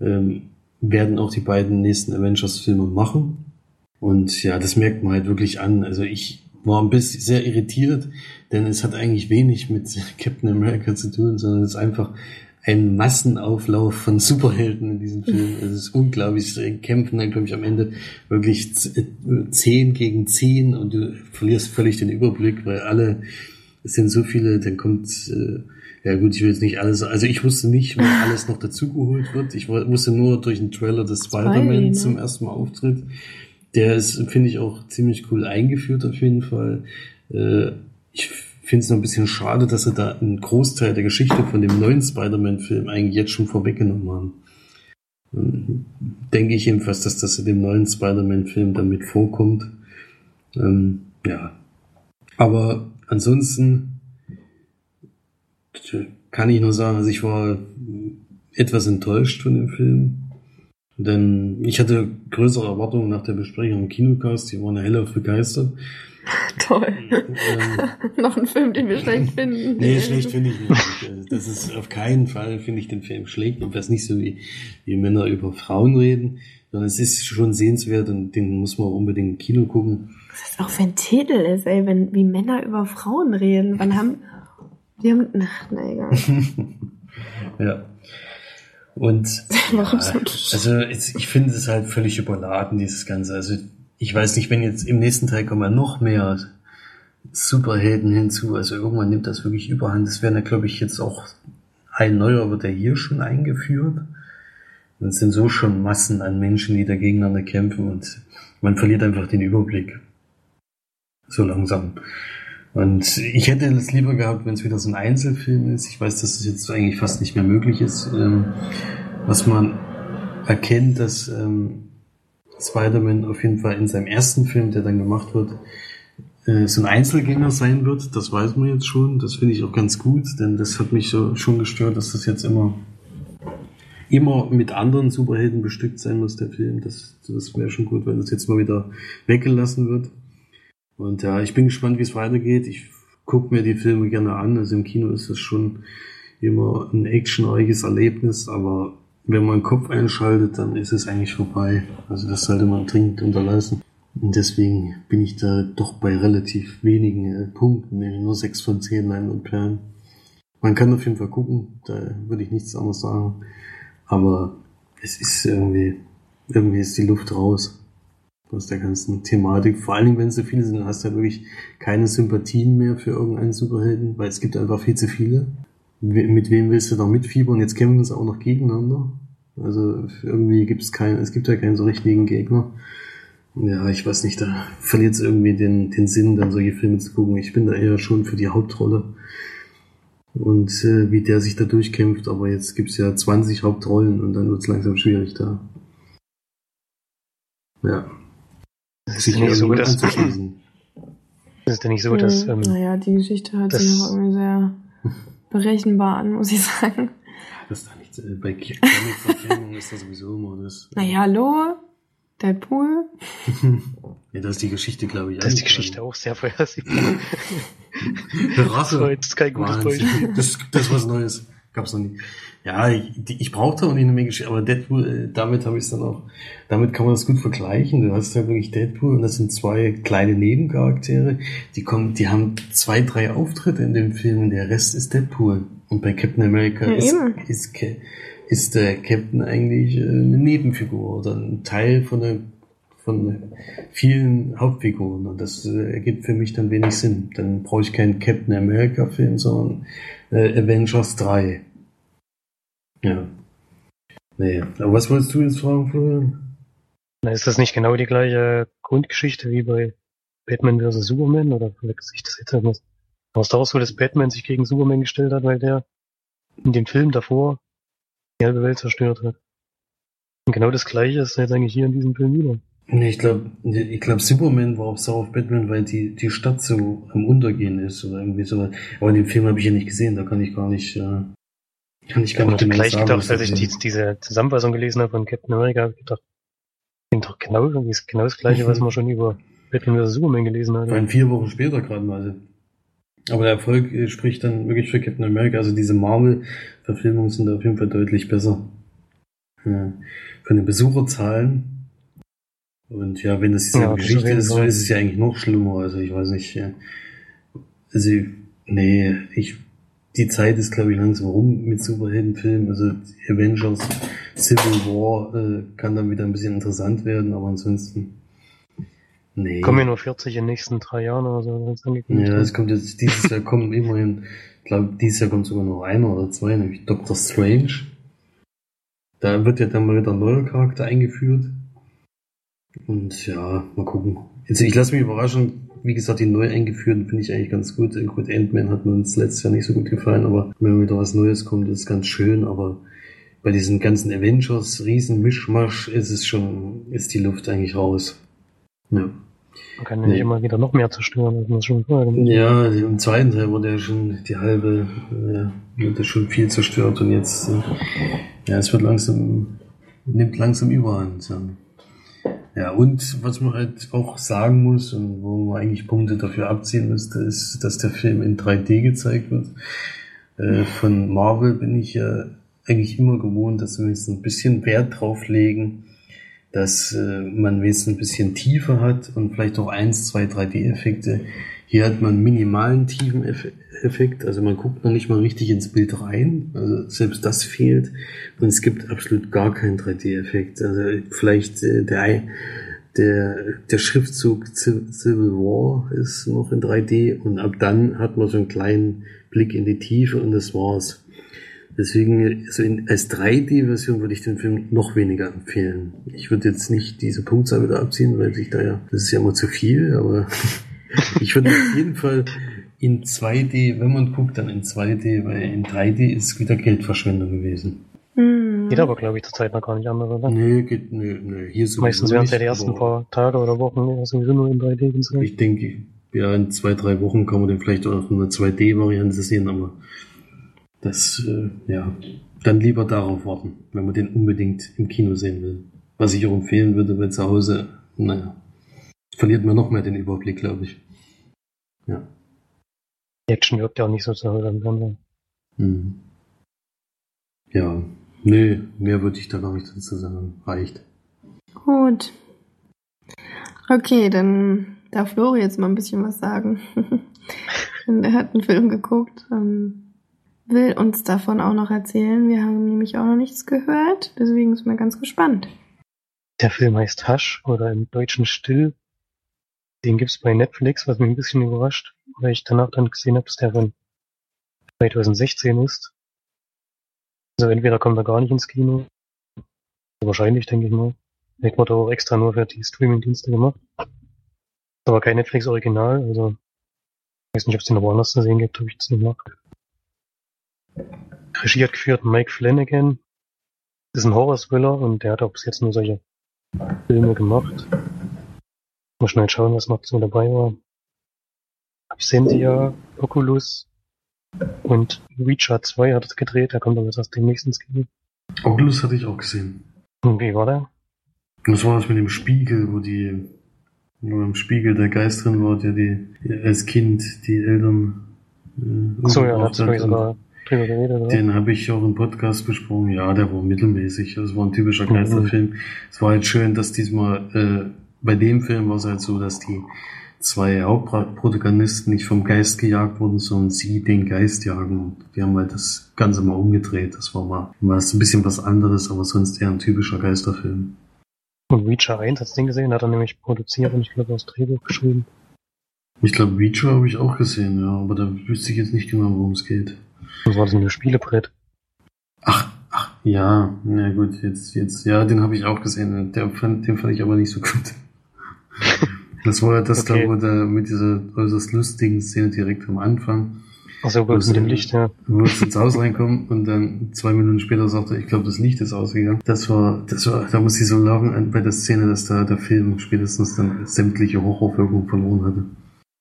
ähm, werden auch die beiden nächsten Avengers-Filme machen. Und ja, das merkt man halt wirklich an. Also ich war ein bisschen sehr irritiert, denn es hat eigentlich wenig mit Captain America zu tun, sondern es ist einfach ein Massenauflauf von Superhelden in diesem Film. Es ist unglaublich. Sie kämpfen dann, glaube ich, am Ende wirklich äh, zehn gegen zehn und du verlierst völlig den Überblick, weil alle, es sind so viele, dann kommt, äh, ja gut, ich will jetzt nicht alles, also ich wusste nicht, wer alles noch dazugeholt wird. Ich wusste nur durch den Trailer, dass Spider-Man ne? zum ersten Mal auftritt. Der ist, finde ich, auch ziemlich cool eingeführt auf jeden Fall. Äh, ich finde es noch ein bisschen schade, dass sie da einen Großteil der Geschichte von dem neuen Spider-Man-Film eigentlich jetzt schon vorweggenommen haben. Ähm, Denke ich jedenfalls, dass das in dem neuen Spider-Man-Film damit vorkommt. Ähm, ja. Aber ansonsten kann ich nur sagen, also ich war etwas enttäuscht von dem Film. Denn ich hatte größere Erwartungen nach der Besprechung im Kinocast, die waren ja hellauf begeistert. Toll. Ähm, Noch ein Film, den wir schlecht finden. Nee, schlecht finde ich nicht. Das ist auf keinen Fall, finde ich den Film schlecht. Und das nicht so wie, wie Männer über Frauen reden, sondern es ist schon sehenswert und den muss man unbedingt im Kino gucken. Was das auch für ein Titel ist, ey, wenn wie Männer über Frauen reden. Wann haben. Die haben. Ach, na egal. Ja. Und Warum ja, so? also es, ich finde es halt völlig überladen, dieses Ganze. Also ich weiß nicht, wenn jetzt im nächsten Teil kommen ja noch mehr Superhelden hinzu, also irgendwann nimmt das wirklich überhand. Das wäre, glaube ich, jetzt auch ein neuer wird ja hier schon eingeführt. Und es sind so schon Massen an Menschen, die da gegeneinander kämpfen und man verliert einfach den Überblick. So langsam. Und ich hätte es lieber gehabt, wenn es wieder so ein Einzelfilm ist. Ich weiß, dass es jetzt eigentlich fast nicht mehr möglich ist. Ähm, was man erkennt, dass ähm, Spider-Man auf jeden Fall in seinem ersten Film, der dann gemacht wird, äh, so ein Einzelgänger sein wird. Das weiß man jetzt schon. Das finde ich auch ganz gut, denn das hat mich so schon gestört, dass das jetzt immer immer mit anderen Superhelden bestückt sein muss, der Film. Das, das wäre schon gut, wenn das jetzt mal wieder weggelassen wird. Und ja, ich bin gespannt, wie es weitergeht. Ich gucke mir die Filme gerne an. Also im Kino ist das schon immer ein actionreiches Erlebnis, aber wenn man den Kopf einschaltet, dann ist es eigentlich vorbei. Also das sollte man dringend unterlassen. Und deswegen bin ich da doch bei relativ wenigen äh, Punkten, nämlich nur 6 von 10 Leinwandperlen. Man kann auf jeden Fall gucken, da würde ich nichts anderes sagen. Aber es ist irgendwie, irgendwie ist die Luft raus aus der ganzen Thematik. Vor allen Dingen, wenn es so viele sind, hast du ja wirklich keine Sympathien mehr für irgendeinen Superhelden, weil es gibt einfach viel zu viele. Mit wem willst du da mitfiebern? Jetzt kämpfen sie auch noch gegeneinander. Also irgendwie gibt es keinen, es gibt ja keinen so richtigen Gegner. Ja, ich weiß nicht, da verliert es irgendwie den, den Sinn, dann solche Filme zu gucken. Ich bin da eher schon für die Hauptrolle. Und äh, wie der sich da durchkämpft, aber jetzt gibt's ja 20 Hauptrollen und dann wird's langsam schwierig da. Ja. Das ist ja nicht so, dass, das ist ja nicht so, dass... Ähm, naja, die Geschichte hört sich auch irgendwie sehr berechenbar an, muss ich sagen. Das ist da nichts, äh, bei Comic-Verfilmungen ist das sowieso immer das. Äh, naja, hallo? Deadpool? ja, das ist die Geschichte, glaube ich. Das ist die Geschichte auch sehr vorhersehbar. Rasse. Das ist kein gutes Beispiel. Das, das ist was Neues. Gab's noch nie. Ja, ich, ich brauchte auch nicht eine Menge aber Deadpool, äh, damit habe ich es dann auch, damit kann man das gut vergleichen. Du hast ja wirklich Deadpool und das sind zwei kleine Nebencharaktere, die kommen, die haben zwei, drei Auftritte in dem Film und der Rest ist Deadpool. Und bei Captain America ja, ist, ist, ist der Captain eigentlich äh, eine Nebenfigur oder ein Teil von der von vielen Hauptfiguren und das äh, ergibt für mich dann wenig Sinn. Dann brauche ich keinen Captain America Film, sondern äh, Avengers 3. Ja. Nee. Aber was wolltest du jetzt fragen, Florian? Na, ist das nicht genau die gleiche Grundgeschichte wie bei Batman vs. Superman oder verwechsel ich das jetzt etwas? War es doch so, dass Batman sich gegen Superman gestellt hat, weil der in dem Film davor die halbe Welt zerstört hat. Und genau das gleiche ist jetzt eigentlich hier in diesem Film wieder. Nee, ich glaube, ich glaub, Superman war auch sauer auf Batman, weil die, die Stadt so am Untergehen ist oder irgendwie so. Aber den Film habe ich ja nicht gesehen, da kann ich gar nicht, äh, kann ich gar ich nicht genau gleich gedacht, als ich die, diese Zusammenfassung gelesen habe von Captain America, habe ich gedacht, klingt doch genau, genau das gleiche, was man schon über Batman vs. Superman gelesen hat. Vor allem vier Wochen später gerade mal. Aber der Erfolg äh, spricht dann wirklich für Captain America. Also diese Marvel-Verfilmungen sind auf jeden Fall deutlich besser. Ja. Von den Besucherzahlen und ja, wenn das diese ja, Geschichte ist, so ist es ja eigentlich noch schlimmer. Also ich weiß nicht. Also, nee, ich, die Zeit ist, glaube ich, langsam rum mit Superheldenfilmen. Also Avengers, Civil War äh, kann dann wieder ein bisschen interessant werden, aber ansonsten. Nee. Kommen ja nur 40 in den nächsten drei Jahren oder so. Ja, es kommt jetzt, dieses Jahr kommen immerhin, ich glaube, dieses Jahr kommt sogar noch einer oder zwei, nämlich Doctor Strange. Da wird ja dann mal wieder ein neuer Charakter eingeführt. Und ja, mal gucken. Jetzt, ich lasse mich überraschen. Wie gesagt, die neu eingeführten finde ich eigentlich ganz gut. Gut, Ant-Man hat mir uns letztes Jahr nicht so gut gefallen, aber wenn wieder was Neues kommt, ist ganz schön. Aber bei diesen ganzen Avengers, riesen Mischmasch, ist es schon, ist die Luft eigentlich raus. Ja. Man kann ja nicht immer wieder noch mehr zerstören, als man schon vorher gemacht Ja, im zweiten Teil wurde ja schon die halbe, ja, wurde schon viel zerstört und jetzt, äh, ja, es wird langsam, nimmt langsam überhand. Ja. Ja, und was man halt auch sagen muss und wo man eigentlich Punkte dafür abziehen müsste, ist, dass der Film in 3D gezeigt wird. Äh, von Marvel bin ich ja eigentlich immer gewohnt, dass sie wenigstens ein bisschen Wert drauf legen, dass äh, man wenigstens ein bisschen Tiefe hat und vielleicht auch eins, zwei 3D-Effekte. Hier hat man minimalen Tiefeneffekt, also man guckt noch nicht mal richtig ins Bild rein, also selbst das fehlt und es gibt absolut gar keinen 3D-Effekt. Also vielleicht äh, der, der, der Schriftzug Civil War ist noch in 3D und ab dann hat man so einen kleinen Blick in die Tiefe und das war's. Deswegen, also in, als 3D-Version würde ich den Film noch weniger empfehlen. Ich würde jetzt nicht diese Punktzahl wieder abziehen, weil sich da ja, das ist ja immer zu viel, aber Ich würde auf jeden Fall in 2D, wenn man guckt, dann in 2D, weil in 3D ist wieder Geldverschwendung gewesen. Mhm. Geht aber, glaube ich, zur Zeit noch gar nicht anders, oder? Nee, geht, nee, nee. Hier so Meistens während der ersten paar Tage oder Wochen sowieso nur in 3D gezeigt. Ich denke, ja, in zwei, drei Wochen kann man den vielleicht auch in einer 2D-Variante sehen, aber das, äh, ja, dann lieber darauf warten, wenn man den unbedingt im Kino sehen will. Was ich auch empfehlen würde, weil zu Hause, naja, verliert man noch mehr den Überblick, glaube ich. Ja. Die Action wirkt ja auch nicht so zu. Mhm. Ja, nee, mehr würde ich da noch nicht dazu sagen. Reicht. Gut. Okay, dann darf Flori jetzt mal ein bisschen was sagen. Er hat einen Film geguckt und will uns davon auch noch erzählen. Wir haben nämlich auch noch nichts gehört, deswegen sind wir ganz gespannt. Der Film heißt Hush oder im Deutschen Still. Den gibt's bei Netflix, was mich ein bisschen überrascht, weil ich danach dann gesehen habe, dass der von 2016 ist. Also entweder kommt er gar nicht ins Kino. Wahrscheinlich, denke ich mal. Vielleicht wurde er auch extra nur für die Streaming-Dienste gemacht. Aber kein Netflix-Original, also ich weiß nicht, ob es den noch woanders zu sehen gibt, habe ich jetzt nicht nach. Regie hat geführt Mike Flanagan. Ist ein Horror-Thriller und der hat auch bis jetzt nur solche Filme gemacht. Mal schnell schauen, was noch so dabei war. Absentia, Oculus und Reacher 2 hat es gedreht, da kommt aber jetzt erst demnächst ins Kino. Oculus hatte ich auch gesehen. Und wie war der? Das war das mit dem Spiegel, wo die, wo im Spiegel der Geist drin war, der die, als Kind die Eltern, äh, Achso, ja, hat. sogar drüber geredet, oder? Den habe ich auch im Podcast besprochen. Ja, der war mittelmäßig. Das war ein typischer Mhm. Geisterfilm. Es war halt schön, dass diesmal, äh, bei dem Film war es halt so, dass die zwei Hauptprotagonisten nicht vom Geist gejagt wurden, sondern sie den Geist jagen. Und die haben halt das Ganze mal umgedreht. Das war mal, mal ein bisschen was anderes, aber sonst eher ein typischer Geisterfilm. Und Reacher 1 hat's den gesehen, hat er nämlich produziert und ich glaube das Drehbuch geschrieben. Ich glaube, Reacher habe ich auch gesehen, ja, aber da wüsste ich jetzt nicht genau, worum es geht. Das war das ein Spielebrett. Ach, ach, ja, na gut, jetzt, jetzt, ja, den habe ich auch gesehen. Der fand, den fand ich aber nicht so gut. Das war ja das Okay. da, wo der mit dieser äußerst lustigen Szene direkt am Anfang, Achso, mit dem Licht, ja. wo es ins Haus reinkommt und dann zwei Minuten später sagt er, ich glaube, das Licht ist ausgegangen. Das war, das war, da muss ich so lachen bei der Szene, dass da der Film spätestens dann sämtliche Horrorwirkung verloren hatte.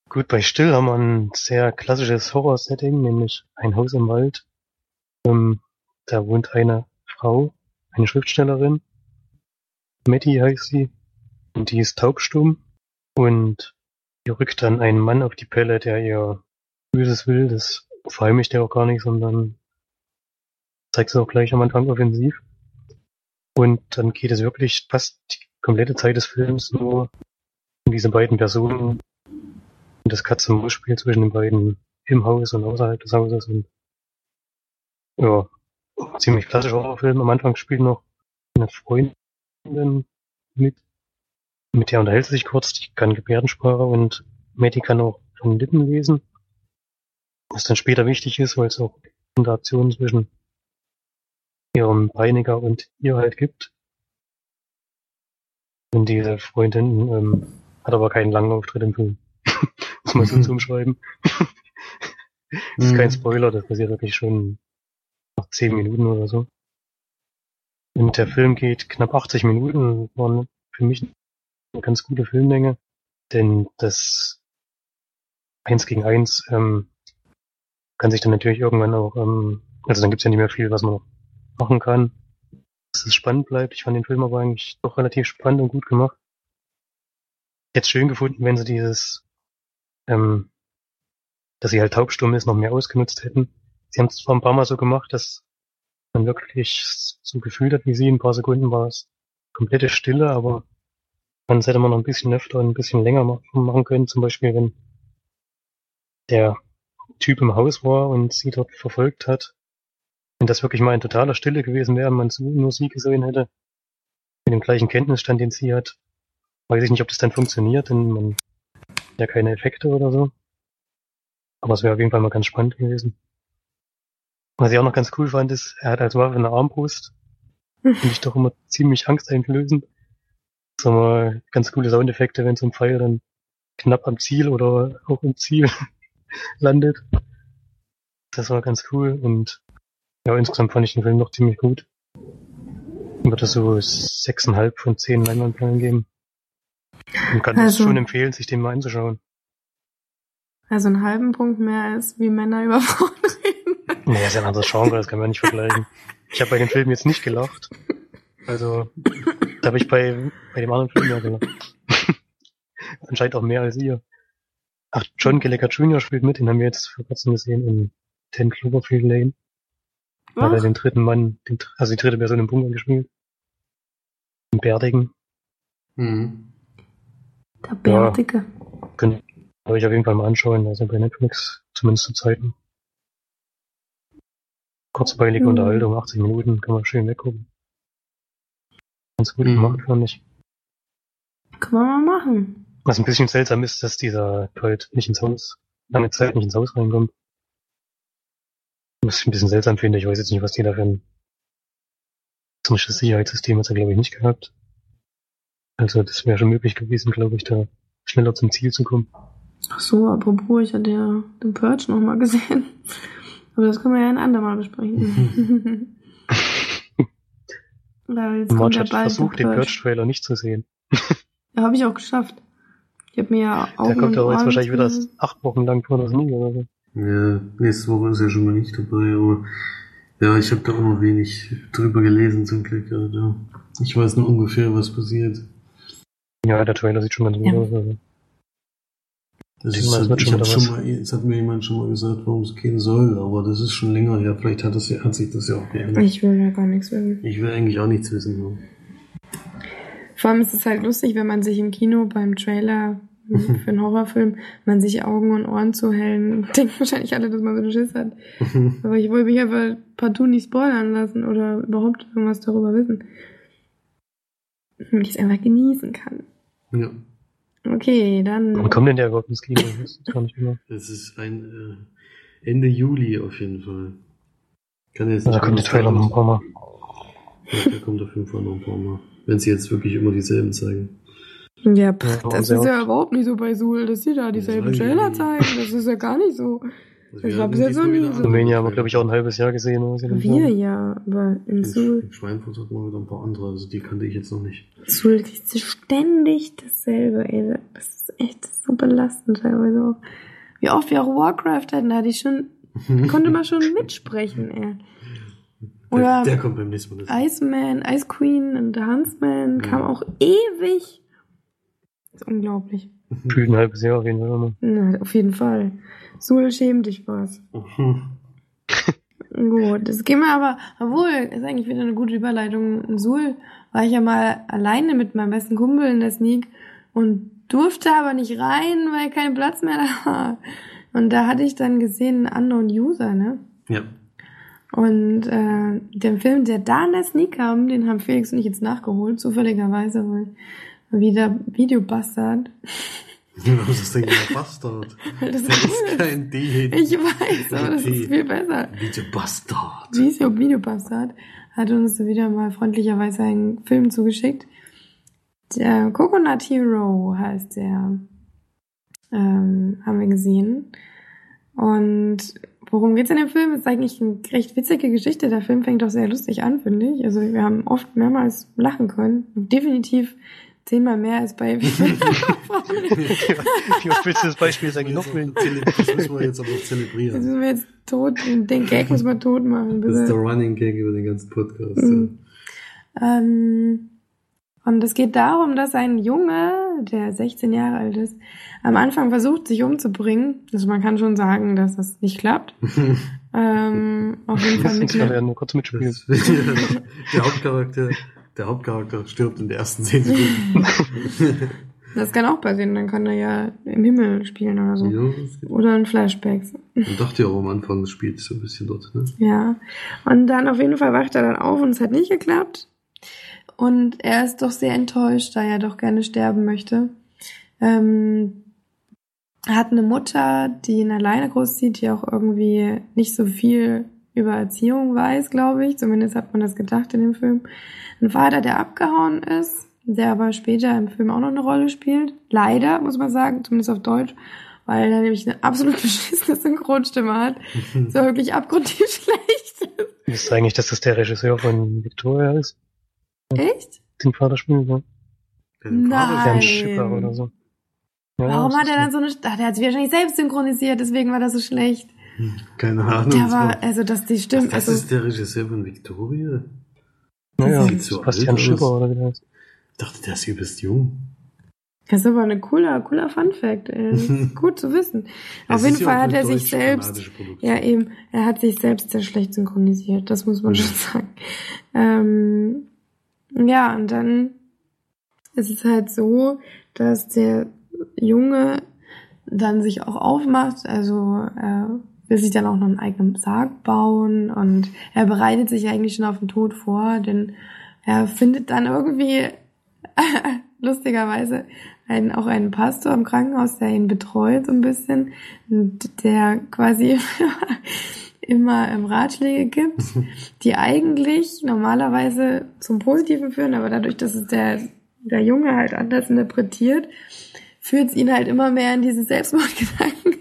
Gut, bei Still haben wir ein sehr klassisches Horror-Setting, nämlich ein Haus im Wald. Ähm, da wohnt eine Frau, eine Schriftstellerin. Matty heißt sie. Und die ist taubstumm. Und die rückt dann einen Mann auf die Pelle, der ihr Böses will. Das verheimlicht er auch gar nicht, sondern zeigt es auch gleich am Anfang offensiv. Und dann geht es wirklich fast die komplette Zeit des Films nur um diese beiden Personen, und das Katz-und-Maus-Spiel zwischen den beiden im Haus und außerhalb des Hauses und ja, ziemlich klassischer Horrorfilm. Am Anfang spielt noch eine Freundin mit, mit der unterhält sie sich kurz, die kann Gebärdensprache und Matty kann auch von Lippen lesen. Was dann später wichtig ist, weil es auch Interaktionen zwischen ihrem Peiniger und ihr halt gibt. Und diese Freundin ähm, hat aber keinen langen Auftritt im Film. Muss man so umschreiben. das ist kein Mhm. Spoiler, das passiert wirklich schon nach 10 Minuten oder so. Und der Film geht knapp 80 Minuten, war für mich eine ganz gute Filmlänge, denn das 1 gegen 1 ähm, kann sich dann natürlich irgendwann auch, ähm, also dann gibt's ja nicht mehr viel, was man machen kann, dass es spannend bleibt. Ich fand den Film aber eigentlich doch relativ spannend und gut gemacht. Es schön gefunden, wenn sie dieses, ähm, dass sie halt taubstumm ist, noch mehr ausgenutzt hätten. Sie haben es zwar ein paar Mal so gemacht, dass man wirklich so gefühlt hat, wie sie in ein paar Sekunden war es komplette Stille, aber man hätte man noch ein bisschen öfter und ein bisschen länger ma- machen können. Zum Beispiel, wenn der Typ im Haus war und sie dort verfolgt hat. Wenn das wirklich mal in totaler Stille gewesen wäre, und man nur sie gesehen hätte, mit dem gleichen Kenntnisstand, den sie hat, weiß ich nicht, ob das dann funktioniert, denn man hat ja keine Effekte oder so. Aber es wäre auf jeden Fall mal ganz spannend gewesen. Was ich auch noch ganz cool fand, ist, er hat als Waffe eine Armbrust. Finde ich doch immer ziemlich angsteinflößend. So mal ganz coole Soundeffekte, wenn so ein Pfeil dann knapp am Ziel oder auch im Ziel landet. Das war ganz cool und ja, insgesamt fand ich den Film noch ziemlich gut. Ich würde so sechseinhalb von zehn Leinwandperlen geben. Und kann es Also- schon empfehlen, sich den mal anzuschauen. Also einen halben Punkt mehr als wie Männer über Frauen reden. Nee, ist ja ein anderes Genre, das kann man nicht vergleichen. Ich habe bei dem Film jetzt nicht gelacht. Also, da habe ich bei, bei dem anderen Film ja gelacht. Anscheinend auch mehr als ihr. Ach, John Gallagher Jr. spielt mit, den haben wir jetzt vor kurzem gesehen in Ten Cloverfield Lane. Da hat er den dritten Mann, den, also die dritte Person im Bunker gespielt. Im Bärdigen. Mhm. der Bärtige. Könnt ihr euch auf jeden Fall mal anschauen, also bei Netflix, zumindest zu Zeiten. Kurzweilige Mhm. Unterhaltung, 80 Minuten, kann man schön weggucken. Ganz gut Mhm. gemacht, fand ich. Können wir mal machen. Was ein bisschen seltsam ist, dass dieser Todd nicht ins Haus, lange Zeit nicht ins Haus reinkommt. Was ich ein bisschen seltsam finde, ich weiß jetzt nicht, was die da für ein ziemliches Sicherheitssystem hat er, glaube ich, nicht gehabt. Also das wäre schon möglich gewesen, glaube ich, da schneller zum Ziel zu kommen. Ach so, apropos, ich hatte ja den Purge noch mal gesehen. Aber das können wir ja ein andermal besprechen. Weil jetzt hat versucht, den Purge. Purge-Trailer nicht zu sehen. Ja, habe ich auch geschafft. Ich habe mir ja auch Der kommt aber jetzt wahrscheinlich wieder acht Wochen lang vor das nie oder so. Ja, nächste Woche ist ja schon mal nicht dabei, aber ja, ich habe da auch noch wenig drüber gelesen zum Glück. Also, ich weiß nur ungefähr, was passiert. Ja, der Trailer sieht schon ganz gut Ja. aus. Also. Das Ich ist ich schon schon mal, jetzt hat mir jemand schon mal gesagt, warum es gehen soll, aber das ist schon länger her. Vielleicht hat, das, ja- hat sich das ja auch geändert. Ich will ja gar nichts wissen. Ich will eigentlich auch nichts wissen. ne? Vor allem ist es halt lustig, wenn man sich im Kino beim Trailer für einen Horrorfilm, man sich Augen und Ohren zuhellen, denken wahrscheinlich alle, dass man so einen Schiss hat. Aber ich wollte mich einfach partout nicht spoilern lassen oder überhaupt irgendwas darüber wissen. Damit ich es einfach genießen kann. ja, Okay, dann. Wann kommt denn der überhaupt ins Kino? Ich weiß gar nicht genau. es ist ein äh, Ende Juli auf jeden Fall. Kann jetzt Da nicht kommt der Trailer noch ein paar Mal. Ja, der kommt auf jeden Fall noch ein paar Mal. Wenn sie jetzt wirklich immer dieselben zeigen. Ja, pff, Ja, das ist ja überhaupt nicht so bei Suhl, dass sie da dieselben Das Trailer zeigen. Das ist ja gar nicht so. Also war hatten bis jetzt noch nie so. Rumänien haben wir, glaube ich, auch ein halbes Jahr gesehen. Oder. Wir ja, aber in In, Suhl, in Schweinfurt hatten wir wieder ein paar andere, also die kannte ich jetzt noch nicht. Suhl kriegst du ständig dasselbe, ey. Das ist echt so belastend teilweise auch. Wie oft wir auch Warcraft hatten, da hatte ich schon, konnte man schon mitsprechen, ey. Oder der, der kommt beim nächsten Mal. Das Iceman, Ice Queen und The Huntsman kam Ja. auch ewig. Das ist unglaublich. Gefühlt ein halbes Jahr auf jeden Fall. Na, auf jeden Fall. Suhl, schäm dich was. Gut, das gehen wir aber, obwohl, ist eigentlich wieder eine gute Überleitung. In Suhl war ich ja mal alleine mit meinem besten Kumpel in der Sneak und durfte aber nicht rein, weil kein Platz mehr da war. Und da hatte ich dann gesehen, Unknown User, ne? ja. Und äh, den Film, der da in der Sneak kam, den haben Felix und ich jetzt nachgeholt, zufälligerweise, weil wieder Videobastard. Was ist denn der Bastard? Weil das Das cool ist kein D. Ich weiß, aber das ist viel besser. Video Bastard. Visio Videobastard hat uns wieder mal freundlicherweise einen Film zugeschickt. Der Coconut Hero heißt der. Ähm, haben wir gesehen. Und worum geht's in dem Film? Es ist eigentlich eine recht witzige Geschichte. Der Film fängt auch sehr lustig an, finde ich. Also wir haben oft mehrmals lachen können. Definitiv zehnmal mehr als bei Wie oft willst du das Beispiel eigentlich noch bringen? Das müssen wir jetzt aber auch zelebrieren. müssen wir jetzt tot, den Gag müssen wir tot machen. Das ist Bitte. der Running Gag über den ganzen Podcast. Mhm. Ähm, und es geht darum, dass ein Junge, der 16 Jahre alt ist, am Anfang versucht, sich umzubringen. Also man kann schon sagen, dass das nicht klappt. ähm, auf jeden Fall Das mit muss man einer, ja nur kurz mitspielen. Das, der Hauptcharakter, der Hauptcharakter stirbt in der ersten zehn Sekunden. das kann auch passieren, dann kann er ja im Himmel spielen oder so. ja. Oder in Flashbacks. Man dachte ja auch am Anfang, das spielt so ein bisschen dort. Ne? Ja. Und dann auf jeden Fall wacht er dann auf und es hat nicht geklappt. Und er ist doch sehr enttäuscht, da er doch gerne sterben möchte. Ähm, er hat eine Mutter, die ihn alleine großzieht, die auch irgendwie nicht so viel über Erziehung weiß, glaube ich. Zumindest hat man das gedacht in dem Film. Ein Vater, der abgehauen ist, der aber später im Film auch noch eine Rolle spielt. Leider, muss man sagen, zumindest auf Deutsch, weil er nämlich eine absolut beschissene Synchronstimme hat. So wirklich abgrundtief schlecht. Wisst ihr eigentlich, dass das der Regisseur von Victoria ist? Echt? Den Vater den Vater- Nein. Schipper oder so. Ja, Warum hat ist er dann so. so eine, ach, der hat sich wahrscheinlich selbst synchronisiert, deswegen war das so schlecht. Keine Ahnung. Der das war, also, dass die Stimme, Ach, das also, ist der Regisseur von Victoria? Naja, aus. Schipper oder wie heißt. Ich dachte, der ist übelst jung. Das ist aber ein cooler, cooler Fun Fact. Ey. Das ist gut zu wissen. Auf jeden ja Fall hat er sich selbst, ja eben, er hat sich selbst sehr schlecht synchronisiert. Das muss man schon sagen. Ähm, ja, und dann ist es halt so, dass der Junge dann sich auch aufmacht, also er will sich dann auch noch einen eigenen Sarg bauen und er bereitet sich eigentlich schon auf den Tod vor, denn er findet dann irgendwie lustigerweise einen, auch einen Pastor im Krankenhaus, der ihn betreut so ein bisschen und der quasi immer ähm, Ratschläge gibt, die eigentlich normalerweise zum Positiven führen, aber dadurch, dass es der, der Junge halt anders interpretiert, führt es ihn halt immer mehr in diese Selbstmordgedanken.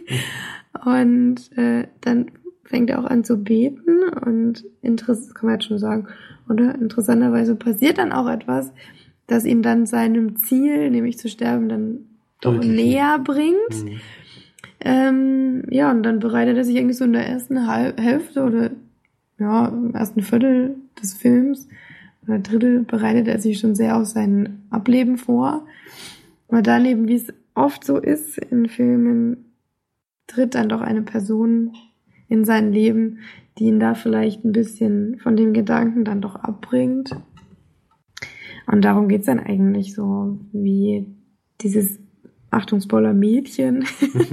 Und äh, dann fängt er auch an zu beten und interess kann man jetzt schon sagen, oder interessanterweise passiert dann auch etwas, das ihn dann seinem Ziel, nämlich zu sterben, dann doch näher bringt. Mhm. Ähm, ja, und dann bereitet er sich eigentlich so in der ersten Hal Hälfte oder ja, im ersten Viertel des Films oder Drittel bereitet er sich schon sehr auf sein Ableben vor. Aber dann eben, wie es oft so ist in Filmen, tritt dann doch eine Person in sein Leben, die ihn da vielleicht ein bisschen von dem Gedanken dann doch abbringt. Und darum geht's dann eigentlich so, wie dieses Achtung Spoiler Mädchen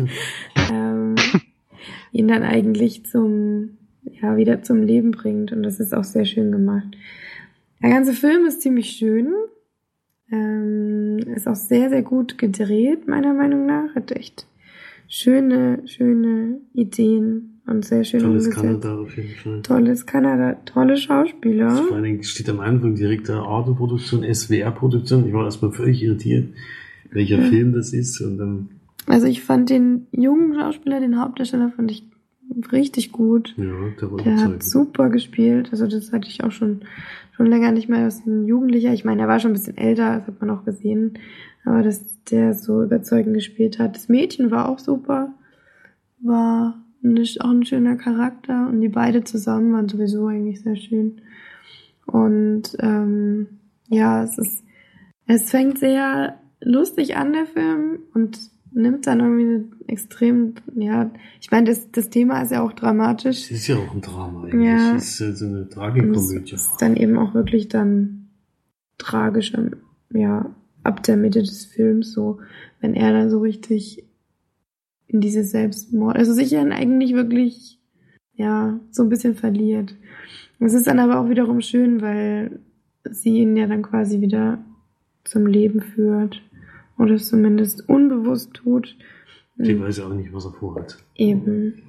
ähm, ihn dann eigentlich zum ja wieder zum Leben bringt und das ist auch sehr schön gemacht. Der ganze Film ist ziemlich schön, ähm, ist auch sehr sehr gut gedreht meiner Meinung nach, hat echt schöne schöne Ideen und sehr schön Tolles umgesetzt. Kanada auf jeden Fall. Tolles Kanada, tolle Schauspieler. Vor allen Dingen steht am Anfang direkte Autoproduktion, SWR-Produktion. Ich war erstmal völlig irritiert, welcher Ja. Film das ist. Und dann, Also ich fand den jungen Schauspieler, den Hauptdarsteller, fand ich richtig gut. ja, der war Der hat super gespielt. Also das hatte ich auch schon schon länger nicht mehr als ein Jugendlicher. Ich meine, er war schon ein bisschen älter, das hat man auch gesehen. Aber dass der so überzeugend gespielt hat. Das Mädchen war auch super. War nicht, auch ein schöner Charakter. Und die beide zusammen waren sowieso eigentlich sehr schön. Und ähm, ja, es ist, es fängt sehr lustig an, der Film, und nimmt dann irgendwie eine extrem, ja, ich meine, das, das Thema ist ja auch dramatisch. Es ist ja auch ein Drama eigentlich. Ja. Es ist so eine Und es Tragikomödie. ist dann eben auch wirklich dann tragisch, am- ja, ab der Mitte des Films so, wenn er dann so richtig in diese Selbstmord, also sich dann eigentlich wirklich, ja, so ein bisschen verliert. Es ist dann aber auch wiederum schön, weil sie ihn ja dann quasi wieder zum Leben führt oder es zumindest unbewusst tut. Die weiß ja auch nicht, was er vorhat. Eben.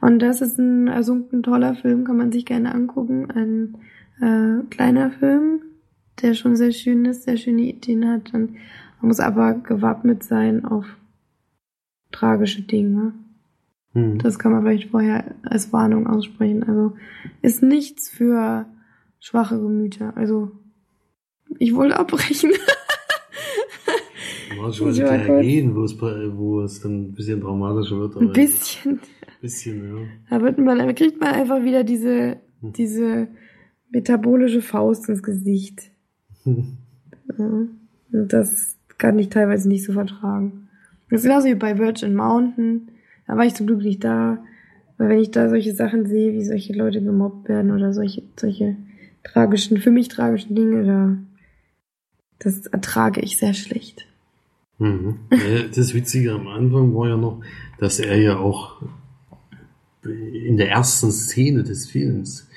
Und das ist ein, also ein toller Film, kann man sich gerne angucken. Ein äh, kleiner Film, der schon sehr schön ist, sehr schöne Ideen hat. Und man muss aber gewappnet sein auf tragische Dinge. Hm. Das kann man vielleicht vorher als Warnung aussprechen. Also ist nichts für schwache Gemüter. Also ich wollte abbrechen. Mal schon Ich mal war gleich kurz- gehen, wo es, wo es dann ein bisschen dramatischer wird. Ein bisschen. Ein bisschen, ja. Da wird man, da kriegt man einfach wieder diese, diese metabolische Faust ins Gesicht. Und das kann ich teilweise nicht so vertragen. Das ist genauso wie bei Virgin Mountain. Da war ich zum Glück nicht da. Weil wenn ich da solche Sachen sehe, wie solche Leute gemobbt werden oder solche, solche tragischen, für mich tragischen Dinge, da, das ertrage ich sehr schlecht. Mhm. Das Witzige am Anfang war ja noch, dass er ja auch in der ersten Szene des Films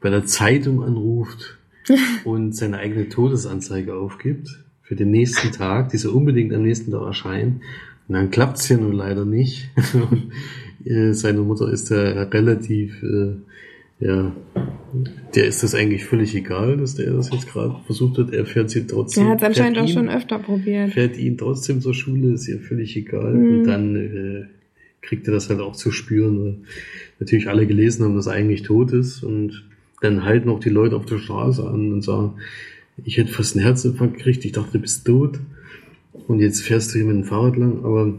bei der Zeitung anruft und seine eigene Todesanzeige aufgibt für den nächsten Tag, die soll unbedingt am nächsten Tag erscheinen. Und dann klappt's ja nun leider nicht. Äh, Seine Mutter ist da relativ, äh, ja, der ist das eigentlich völlig egal, dass der das jetzt gerade versucht hat. Er fährt sie trotzdem. Er hat es anscheinend auch ihn- schon öfter probiert. fährt ihn trotzdem zur Schule, ist ihr völlig egal. Mhm. Und dann äh, kriegt er das halt auch zu spüren, weil natürlich alle gelesen haben, dass er eigentlich tot ist. Und dann halten auch die Leute auf der Straße an und sagen, ich hätte fast einen Herzinfarkt gekriegt, ich dachte, du bist tot. Und jetzt fährst du hier mit dem Fahrrad lang. Aber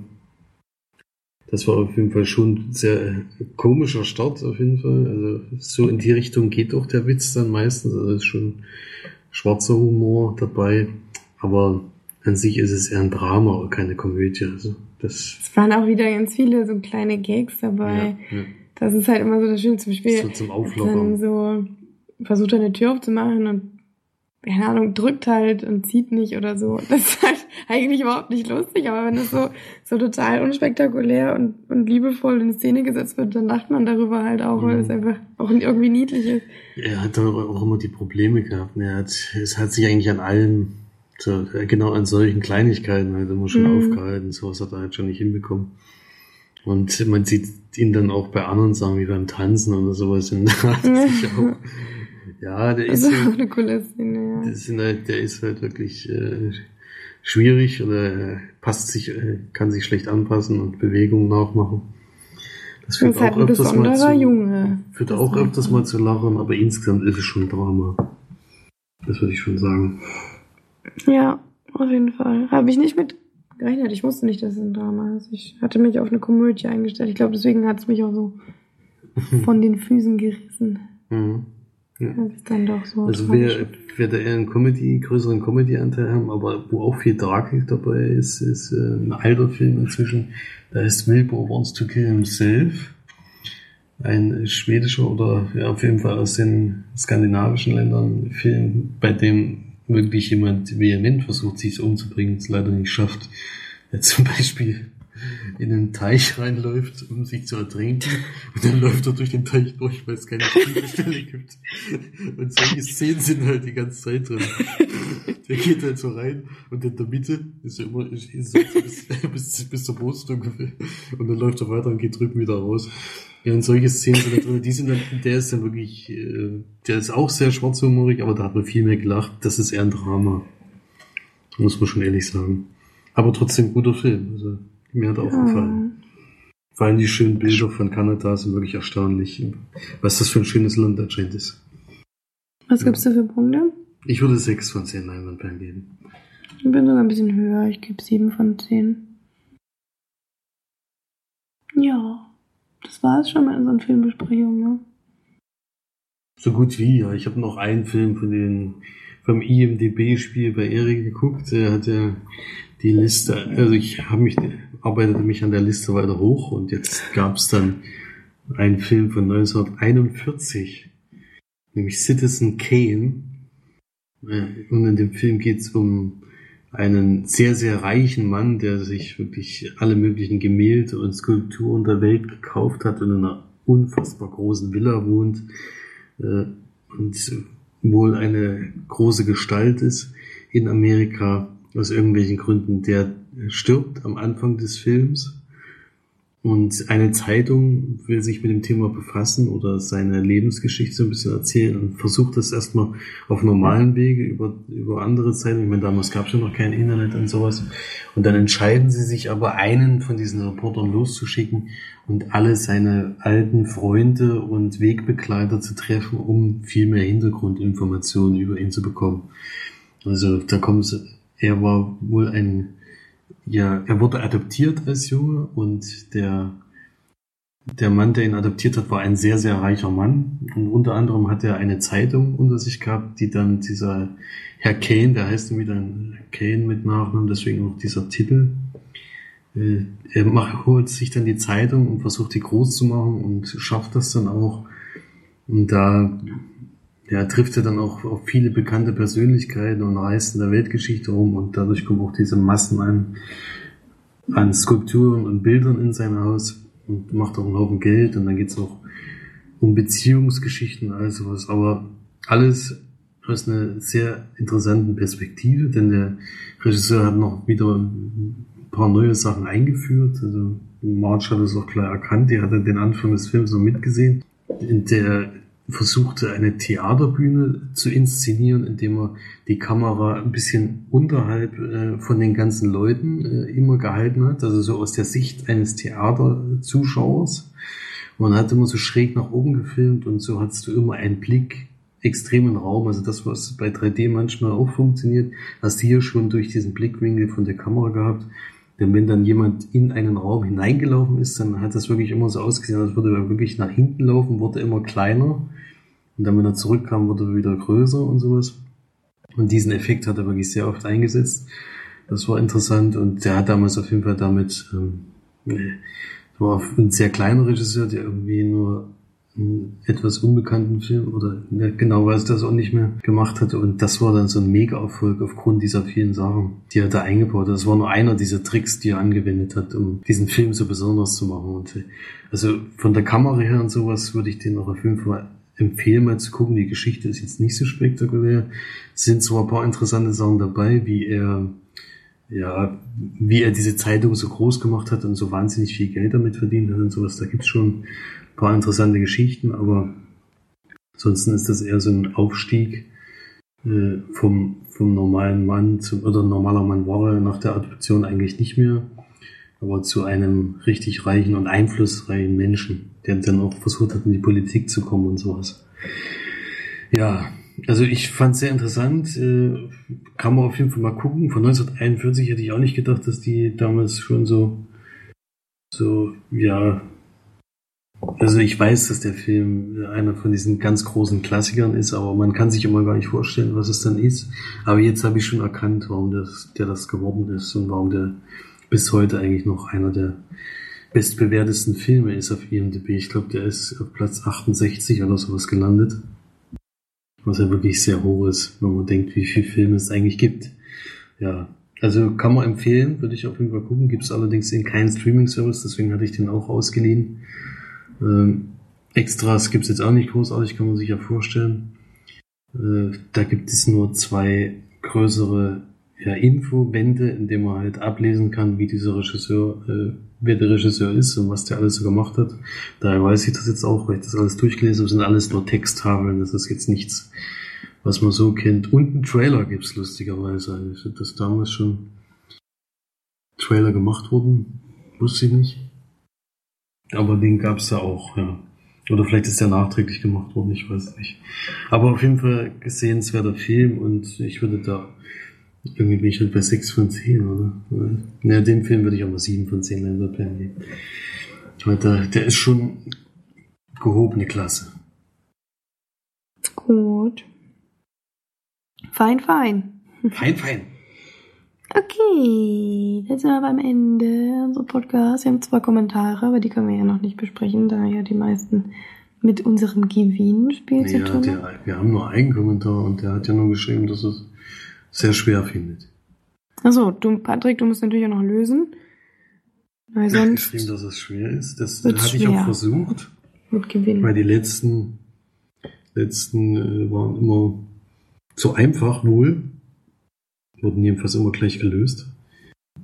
das war auf jeden Fall schon ein sehr komischer Start, auf jeden Fall. Also so in die Richtung geht auch der Witz dann meistens. Also ist schon schwarzer Humor dabei. Aber an sich ist es eher ein Drama und keine Komödie. Also das, Es waren auch wieder ganz viele so kleine Gags dabei. ja, ja. Das ist halt immer so das Schöne zum Spiel. So zum dann Auflockern. so versucht er eine Tür aufzumachen und keine Ahnung, drückt halt und zieht nicht oder so. Das ist halt eigentlich überhaupt nicht lustig, aber wenn das so, so total unspektakulär und, und liebevoll in Szene gesetzt wird, dann lacht man darüber halt auch, weil Mhm. es einfach auch irgendwie niedlich ist. Er hat da auch immer die Probleme gehabt. Er hat, es hat sich eigentlich an allem, so, genau an solchen Kleinigkeiten halt immer schon Mhm. aufgehalten. So was hat er halt schon nicht hinbekommen. Und man sieht ihn dann auch bei anderen Sachen wie beim Tanzen oder sowas. Und er sich auch, ja, der ist Also halt, auch eine coole Szene, ja. sind halt, der ist halt wirklich äh, schwierig oder passt sich, äh, kann sich schlecht anpassen und Bewegungen nachmachen. Das führt ist halt auch ein öfters mal zu, Junge. führt Das auch öfters mal zu Lachen, aber insgesamt ist es schon Drama. Das würde ich schon sagen. Ja, auf jeden Fall. Habe ich nicht mit gerechnet. Ich wusste nicht, dass es ein Drama ist. Ich hatte mich auf eine Komödie eingestellt. Ich glaube, deswegen hat es mich auch so von den Füßen gerissen. Mhm. Als es dann doch so Also wer, wer da eher einen Comedy, größeren Comedy-Anteil haben, aber wo auch viel Tragik dabei ist, ist äh, ein alter Film inzwischen. Da ist Wilbur Wants to Kill Himself. Ein schwedischer oder ja, auf jeden Fall aus den skandinavischen Ländern Film, bei dem wirklich jemand vehement versucht, sich umzubringen, es leider nicht schafft. Der zum Beispiel in einen Teich reinläuft, um sich zu ertrinken. Und dann läuft er durch den Teich durch, weil es keine Stelle gibt. Und solche Szenen sind halt die ganze Zeit drin. Der geht halt so rein und in der Mitte ist er immer ist, ist bis, bis, bis zur Brust ungefähr. Und dann läuft er weiter und geht drüben wieder raus. Ja, und solche Szenen sind da drin. Die sind dann, der ist dann wirklich, äh, der ist auch sehr schwarzhumorig, aber da hat man viel mehr gelacht. Das ist eher ein Drama. Muss man schon ehrlich sagen. Aber trotzdem guter Film. Also, mir hat auch Ja. gefallen. Vor allem die schönen Bilder von Kanada sind wirklich erstaunlich. Was das für ein schönes Land anscheinend ist. Was gibst du für Punkte? Ich würde sechs von zehn Leinwandperlen geben. Ich bin sogar ein bisschen höher. Ich gebe sieben von zehn. Ja, das war es schon mit unseren Filmbesprechungen, ne? So gut wie, ja. Ich habe noch einen Film von den vom IMDB-Spiel bei Erik geguckt. Der hat ja die Liste, also ich habe mich, arbeitete mich an der Liste weiter hoch und jetzt gab es dann einen Film von 1941, nämlich Citizen Kane. Äh, Und in dem Film geht es um einen sehr, sehr reichen Mann, der sich wirklich alle möglichen Gemälde und Skulpturen der Welt gekauft hat und in einer unfassbar großen Villa wohnt äh, und wohl eine große Gestalt ist in Amerika aus irgendwelchen Gründen. Der stirbt am Anfang des Films und eine Zeitung will sich mit dem Thema befassen oder seine Lebensgeschichte so ein bisschen erzählen und versucht das erstmal auf normalen Wege über, über andere Zeitungen. Ich meine, damals gab es ja noch kein Internet und sowas. Und dann entscheiden sie sich aber, einen von diesen Reportern loszuschicken und alle seine alten Freunde und Wegbegleiter zu treffen, um viel mehr Hintergrundinformationen über ihn zu bekommen. Also da sie, er war wohl ein ja, er wurde adoptiert als Junge und der, der Mann, der ihn adoptiert hat, war ein sehr, sehr reicher Mann. Und unter anderem hat er eine Zeitung unter sich gehabt, die dann dieser Herr Kane, der heißt dann Kane mit Nachnamen, deswegen auch dieser Titel. Äh, Er macht, holt sich dann die Zeitung und versucht die groß zu machen und schafft das dann auch. Und da ja, trifft er dann auch auf viele bekannte Persönlichkeiten und reist in der Weltgeschichte rum und dadurch kommen auch diese Massen an, an Skulpturen und Bildern in sein Haus und macht auch einen Haufen Geld und dann geht's auch um Beziehungsgeschichten und all sowas, aber alles aus einer sehr interessanten Perspektive, denn der Regisseur hat noch wieder ein paar neue Sachen eingeführt, also March hat es auch klar erkannt, die hat den Anfang des Films noch mitgesehen, in der versuchte eine Theaterbühne zu inszenieren, indem er die Kamera ein bisschen unterhalb äh, von den ganzen Leuten äh, immer gehalten hat, also so aus der Sicht eines Theaterzuschauers. Man hat immer so schräg nach oben gefilmt und so hattest du immer einen Blick extrem in Raum. Also das, was bei 3D manchmal auch funktioniert, hast du hier schon durch diesen Blickwinkel von der Kamera gehabt. Denn wenn dann jemand in einen Raum hineingelaufen ist, dann hat das wirklich immer so ausgesehen, als würde er wirklich nach hinten laufen, wurde immer kleiner. Und dann, wenn er zurückkam, wurde er wieder größer und sowas. Und diesen Effekt hat er wirklich sehr oft eingesetzt. Das war interessant und der hat damals auf jeden Fall damit, ähm, war ein sehr kleiner Regisseur, der irgendwie nur etwas unbekannten Film oder ja, genau weiß das auch nicht mehr gemacht hatte und das war dann so ein Mega-Erfolg aufgrund dieser vielen Sachen, die er da eingebaut hat. Das war nur einer dieser Tricks, die er angewendet hat, um diesen Film so besonders zu machen. Und also von der Kamera her und sowas würde ich den auch auf jeden Fall empfehlen, mal zu gucken. Die Geschichte ist jetzt nicht so spektakulär. Es sind zwar ein paar interessante Sachen dabei, wie er ja, wie er diese Zeitung so groß gemacht hat und so wahnsinnig viel Geld damit verdient hat und sowas. Da gibt's schon ein paar interessante Geschichten, aber ansonsten ist das eher so ein Aufstieg äh, vom, vom normalen Mann zum, oder normaler Mann war er nach der Adoption eigentlich nicht mehr, aber zu einem richtig reichen und einflussreichen Menschen, der dann auch versucht hat, in die Politik zu kommen und sowas. Ja, also ich fand es sehr interessant. Äh, kann man auf jeden Fall mal gucken. Von 1941 hätte ich auch nicht gedacht, dass die damals schon so, so, ja, also ich weiß, dass der Film einer von diesen ganz großen Klassikern ist, aber man kann sich immer gar nicht vorstellen, was es dann ist. Aber jetzt habe ich schon erkannt, warum das, der das geworden ist und warum der bis heute eigentlich noch einer der bestbewertesten Filme ist auf IMDb. Ich glaube, der ist auf Platz 68 oder sowas gelandet. Was ja wirklich sehr hoch ist, wenn man denkt, wie viele Filme es eigentlich gibt. Ja, also kann man empfehlen, würde ich auf jeden Fall gucken. Gibt es allerdings in keinen Streaming-Service, deswegen hatte ich den auch ausgeliehen. Ähm, Extras gibt es jetzt auch nicht großartig, kann man sich ja vorstellen. Äh, da gibt es nur zwei größere ja, Infowände, in denen man halt ablesen kann, wie dieser Regisseur, äh, wer der Regisseur ist und was der alles so gemacht hat. Daher weiß ich das jetzt auch, weil ich das alles durchgelesen habe, sind alles nur Texttafeln, das ist jetzt nichts, was man so kennt. Und einen Trailer gibt's lustigerweise. Also, das damals schon Trailer gemacht wurden, wusste ich nicht. Aber den gab's da auch, ja. Oder vielleicht ist der nachträglich gemacht worden, ich weiß nicht. Aber auf jeden Fall sehenswerter Film und ich würde da irgendwie bin ich halt bei 6 von 10, oder? Ja, dem Film würde ich auch mal 7 von 10 Leinwandperlen geben. Weil der, der ist schon gehobene Klasse. Gut. Fein, fein. Fein, fein. Okay, jetzt sind wir beim Ende unseres Podcasts. Wir haben zwei Kommentare, aber die können wir ja noch nicht besprechen, da ja die meisten mit unserem Gewinnspiel zu Ja, tun haben. wir haben nur einen Kommentar und der hat ja nur geschrieben, dass es sehr schwer findet. Achso, du, Patrick, du musst natürlich auch noch lösen. Weil Er hat sonst geschrieben, dass es schwer ist. Das hatte ich auch versucht, wird gewinnen. weil die letzten, letzten äh, waren immer so einfach wohl. Wurden jedenfalls immer gleich gelöst.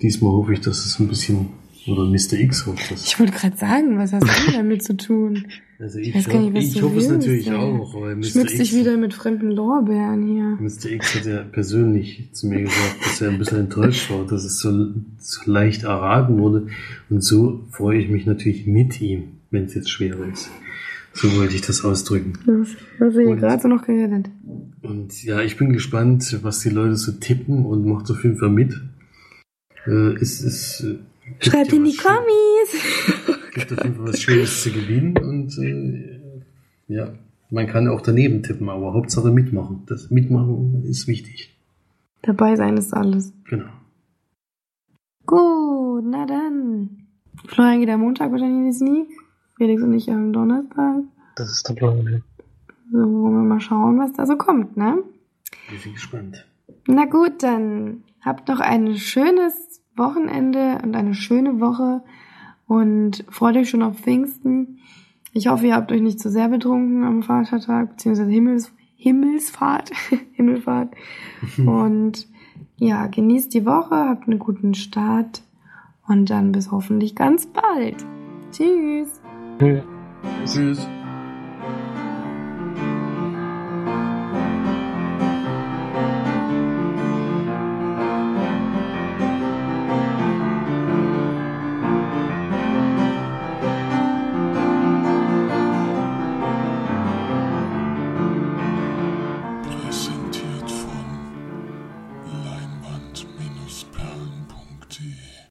Diesmal hoffe ich, dass es ein bisschen, oder Mr. X hofft das. Ich wollte gerade sagen, was hast du damit zu tun? Also ich, gar nicht, ich du hoffe es natürlich ey. auch, weil Mr. Schmückst dich wieder mit fremden Lorbeeren hier. Mr. X hat ja persönlich zu mir gesagt, dass er ein bisschen enttäuscht war, dass es so, so leicht erraten wurde. Und so freue ich mich natürlich mit ihm, wenn es jetzt schwer ist. So wollte ich das ausdrücken. Das hast du hier gerade so noch geredet. Und ja, ich bin gespannt, was die Leute so tippen und macht auf jeden Fall mit. Äh, es ist, äh, Schreibt in die Kommis! gibt auf jeden Fall was Schönes zu gewinnen und äh, ja, man kann auch daneben tippen, aber Hauptsache mitmachen. Das Mitmachen ist wichtig. Dabei sein ist alles. Genau. Gut, na dann. Florian geht am Montag wahrscheinlich in die Sneak. Felix und ich am Donnerstag. Das ist der Plan. ja. So, wollen wir mal schauen, was da so kommt, ne? Ich bin gespannt. Na gut, dann habt noch ein schönes Wochenende und eine schöne Woche und freut euch schon auf Pfingsten. Ich hoffe, ihr habt euch nicht zu sehr betrunken am Vatertag, beziehungsweise Himmels, Himmelsfahrt, Himmelfahrt. Und ja, genießt die Woche, habt einen guten Start und dann bis hoffentlich ganz bald. Tschüss. Nö. Tschüss.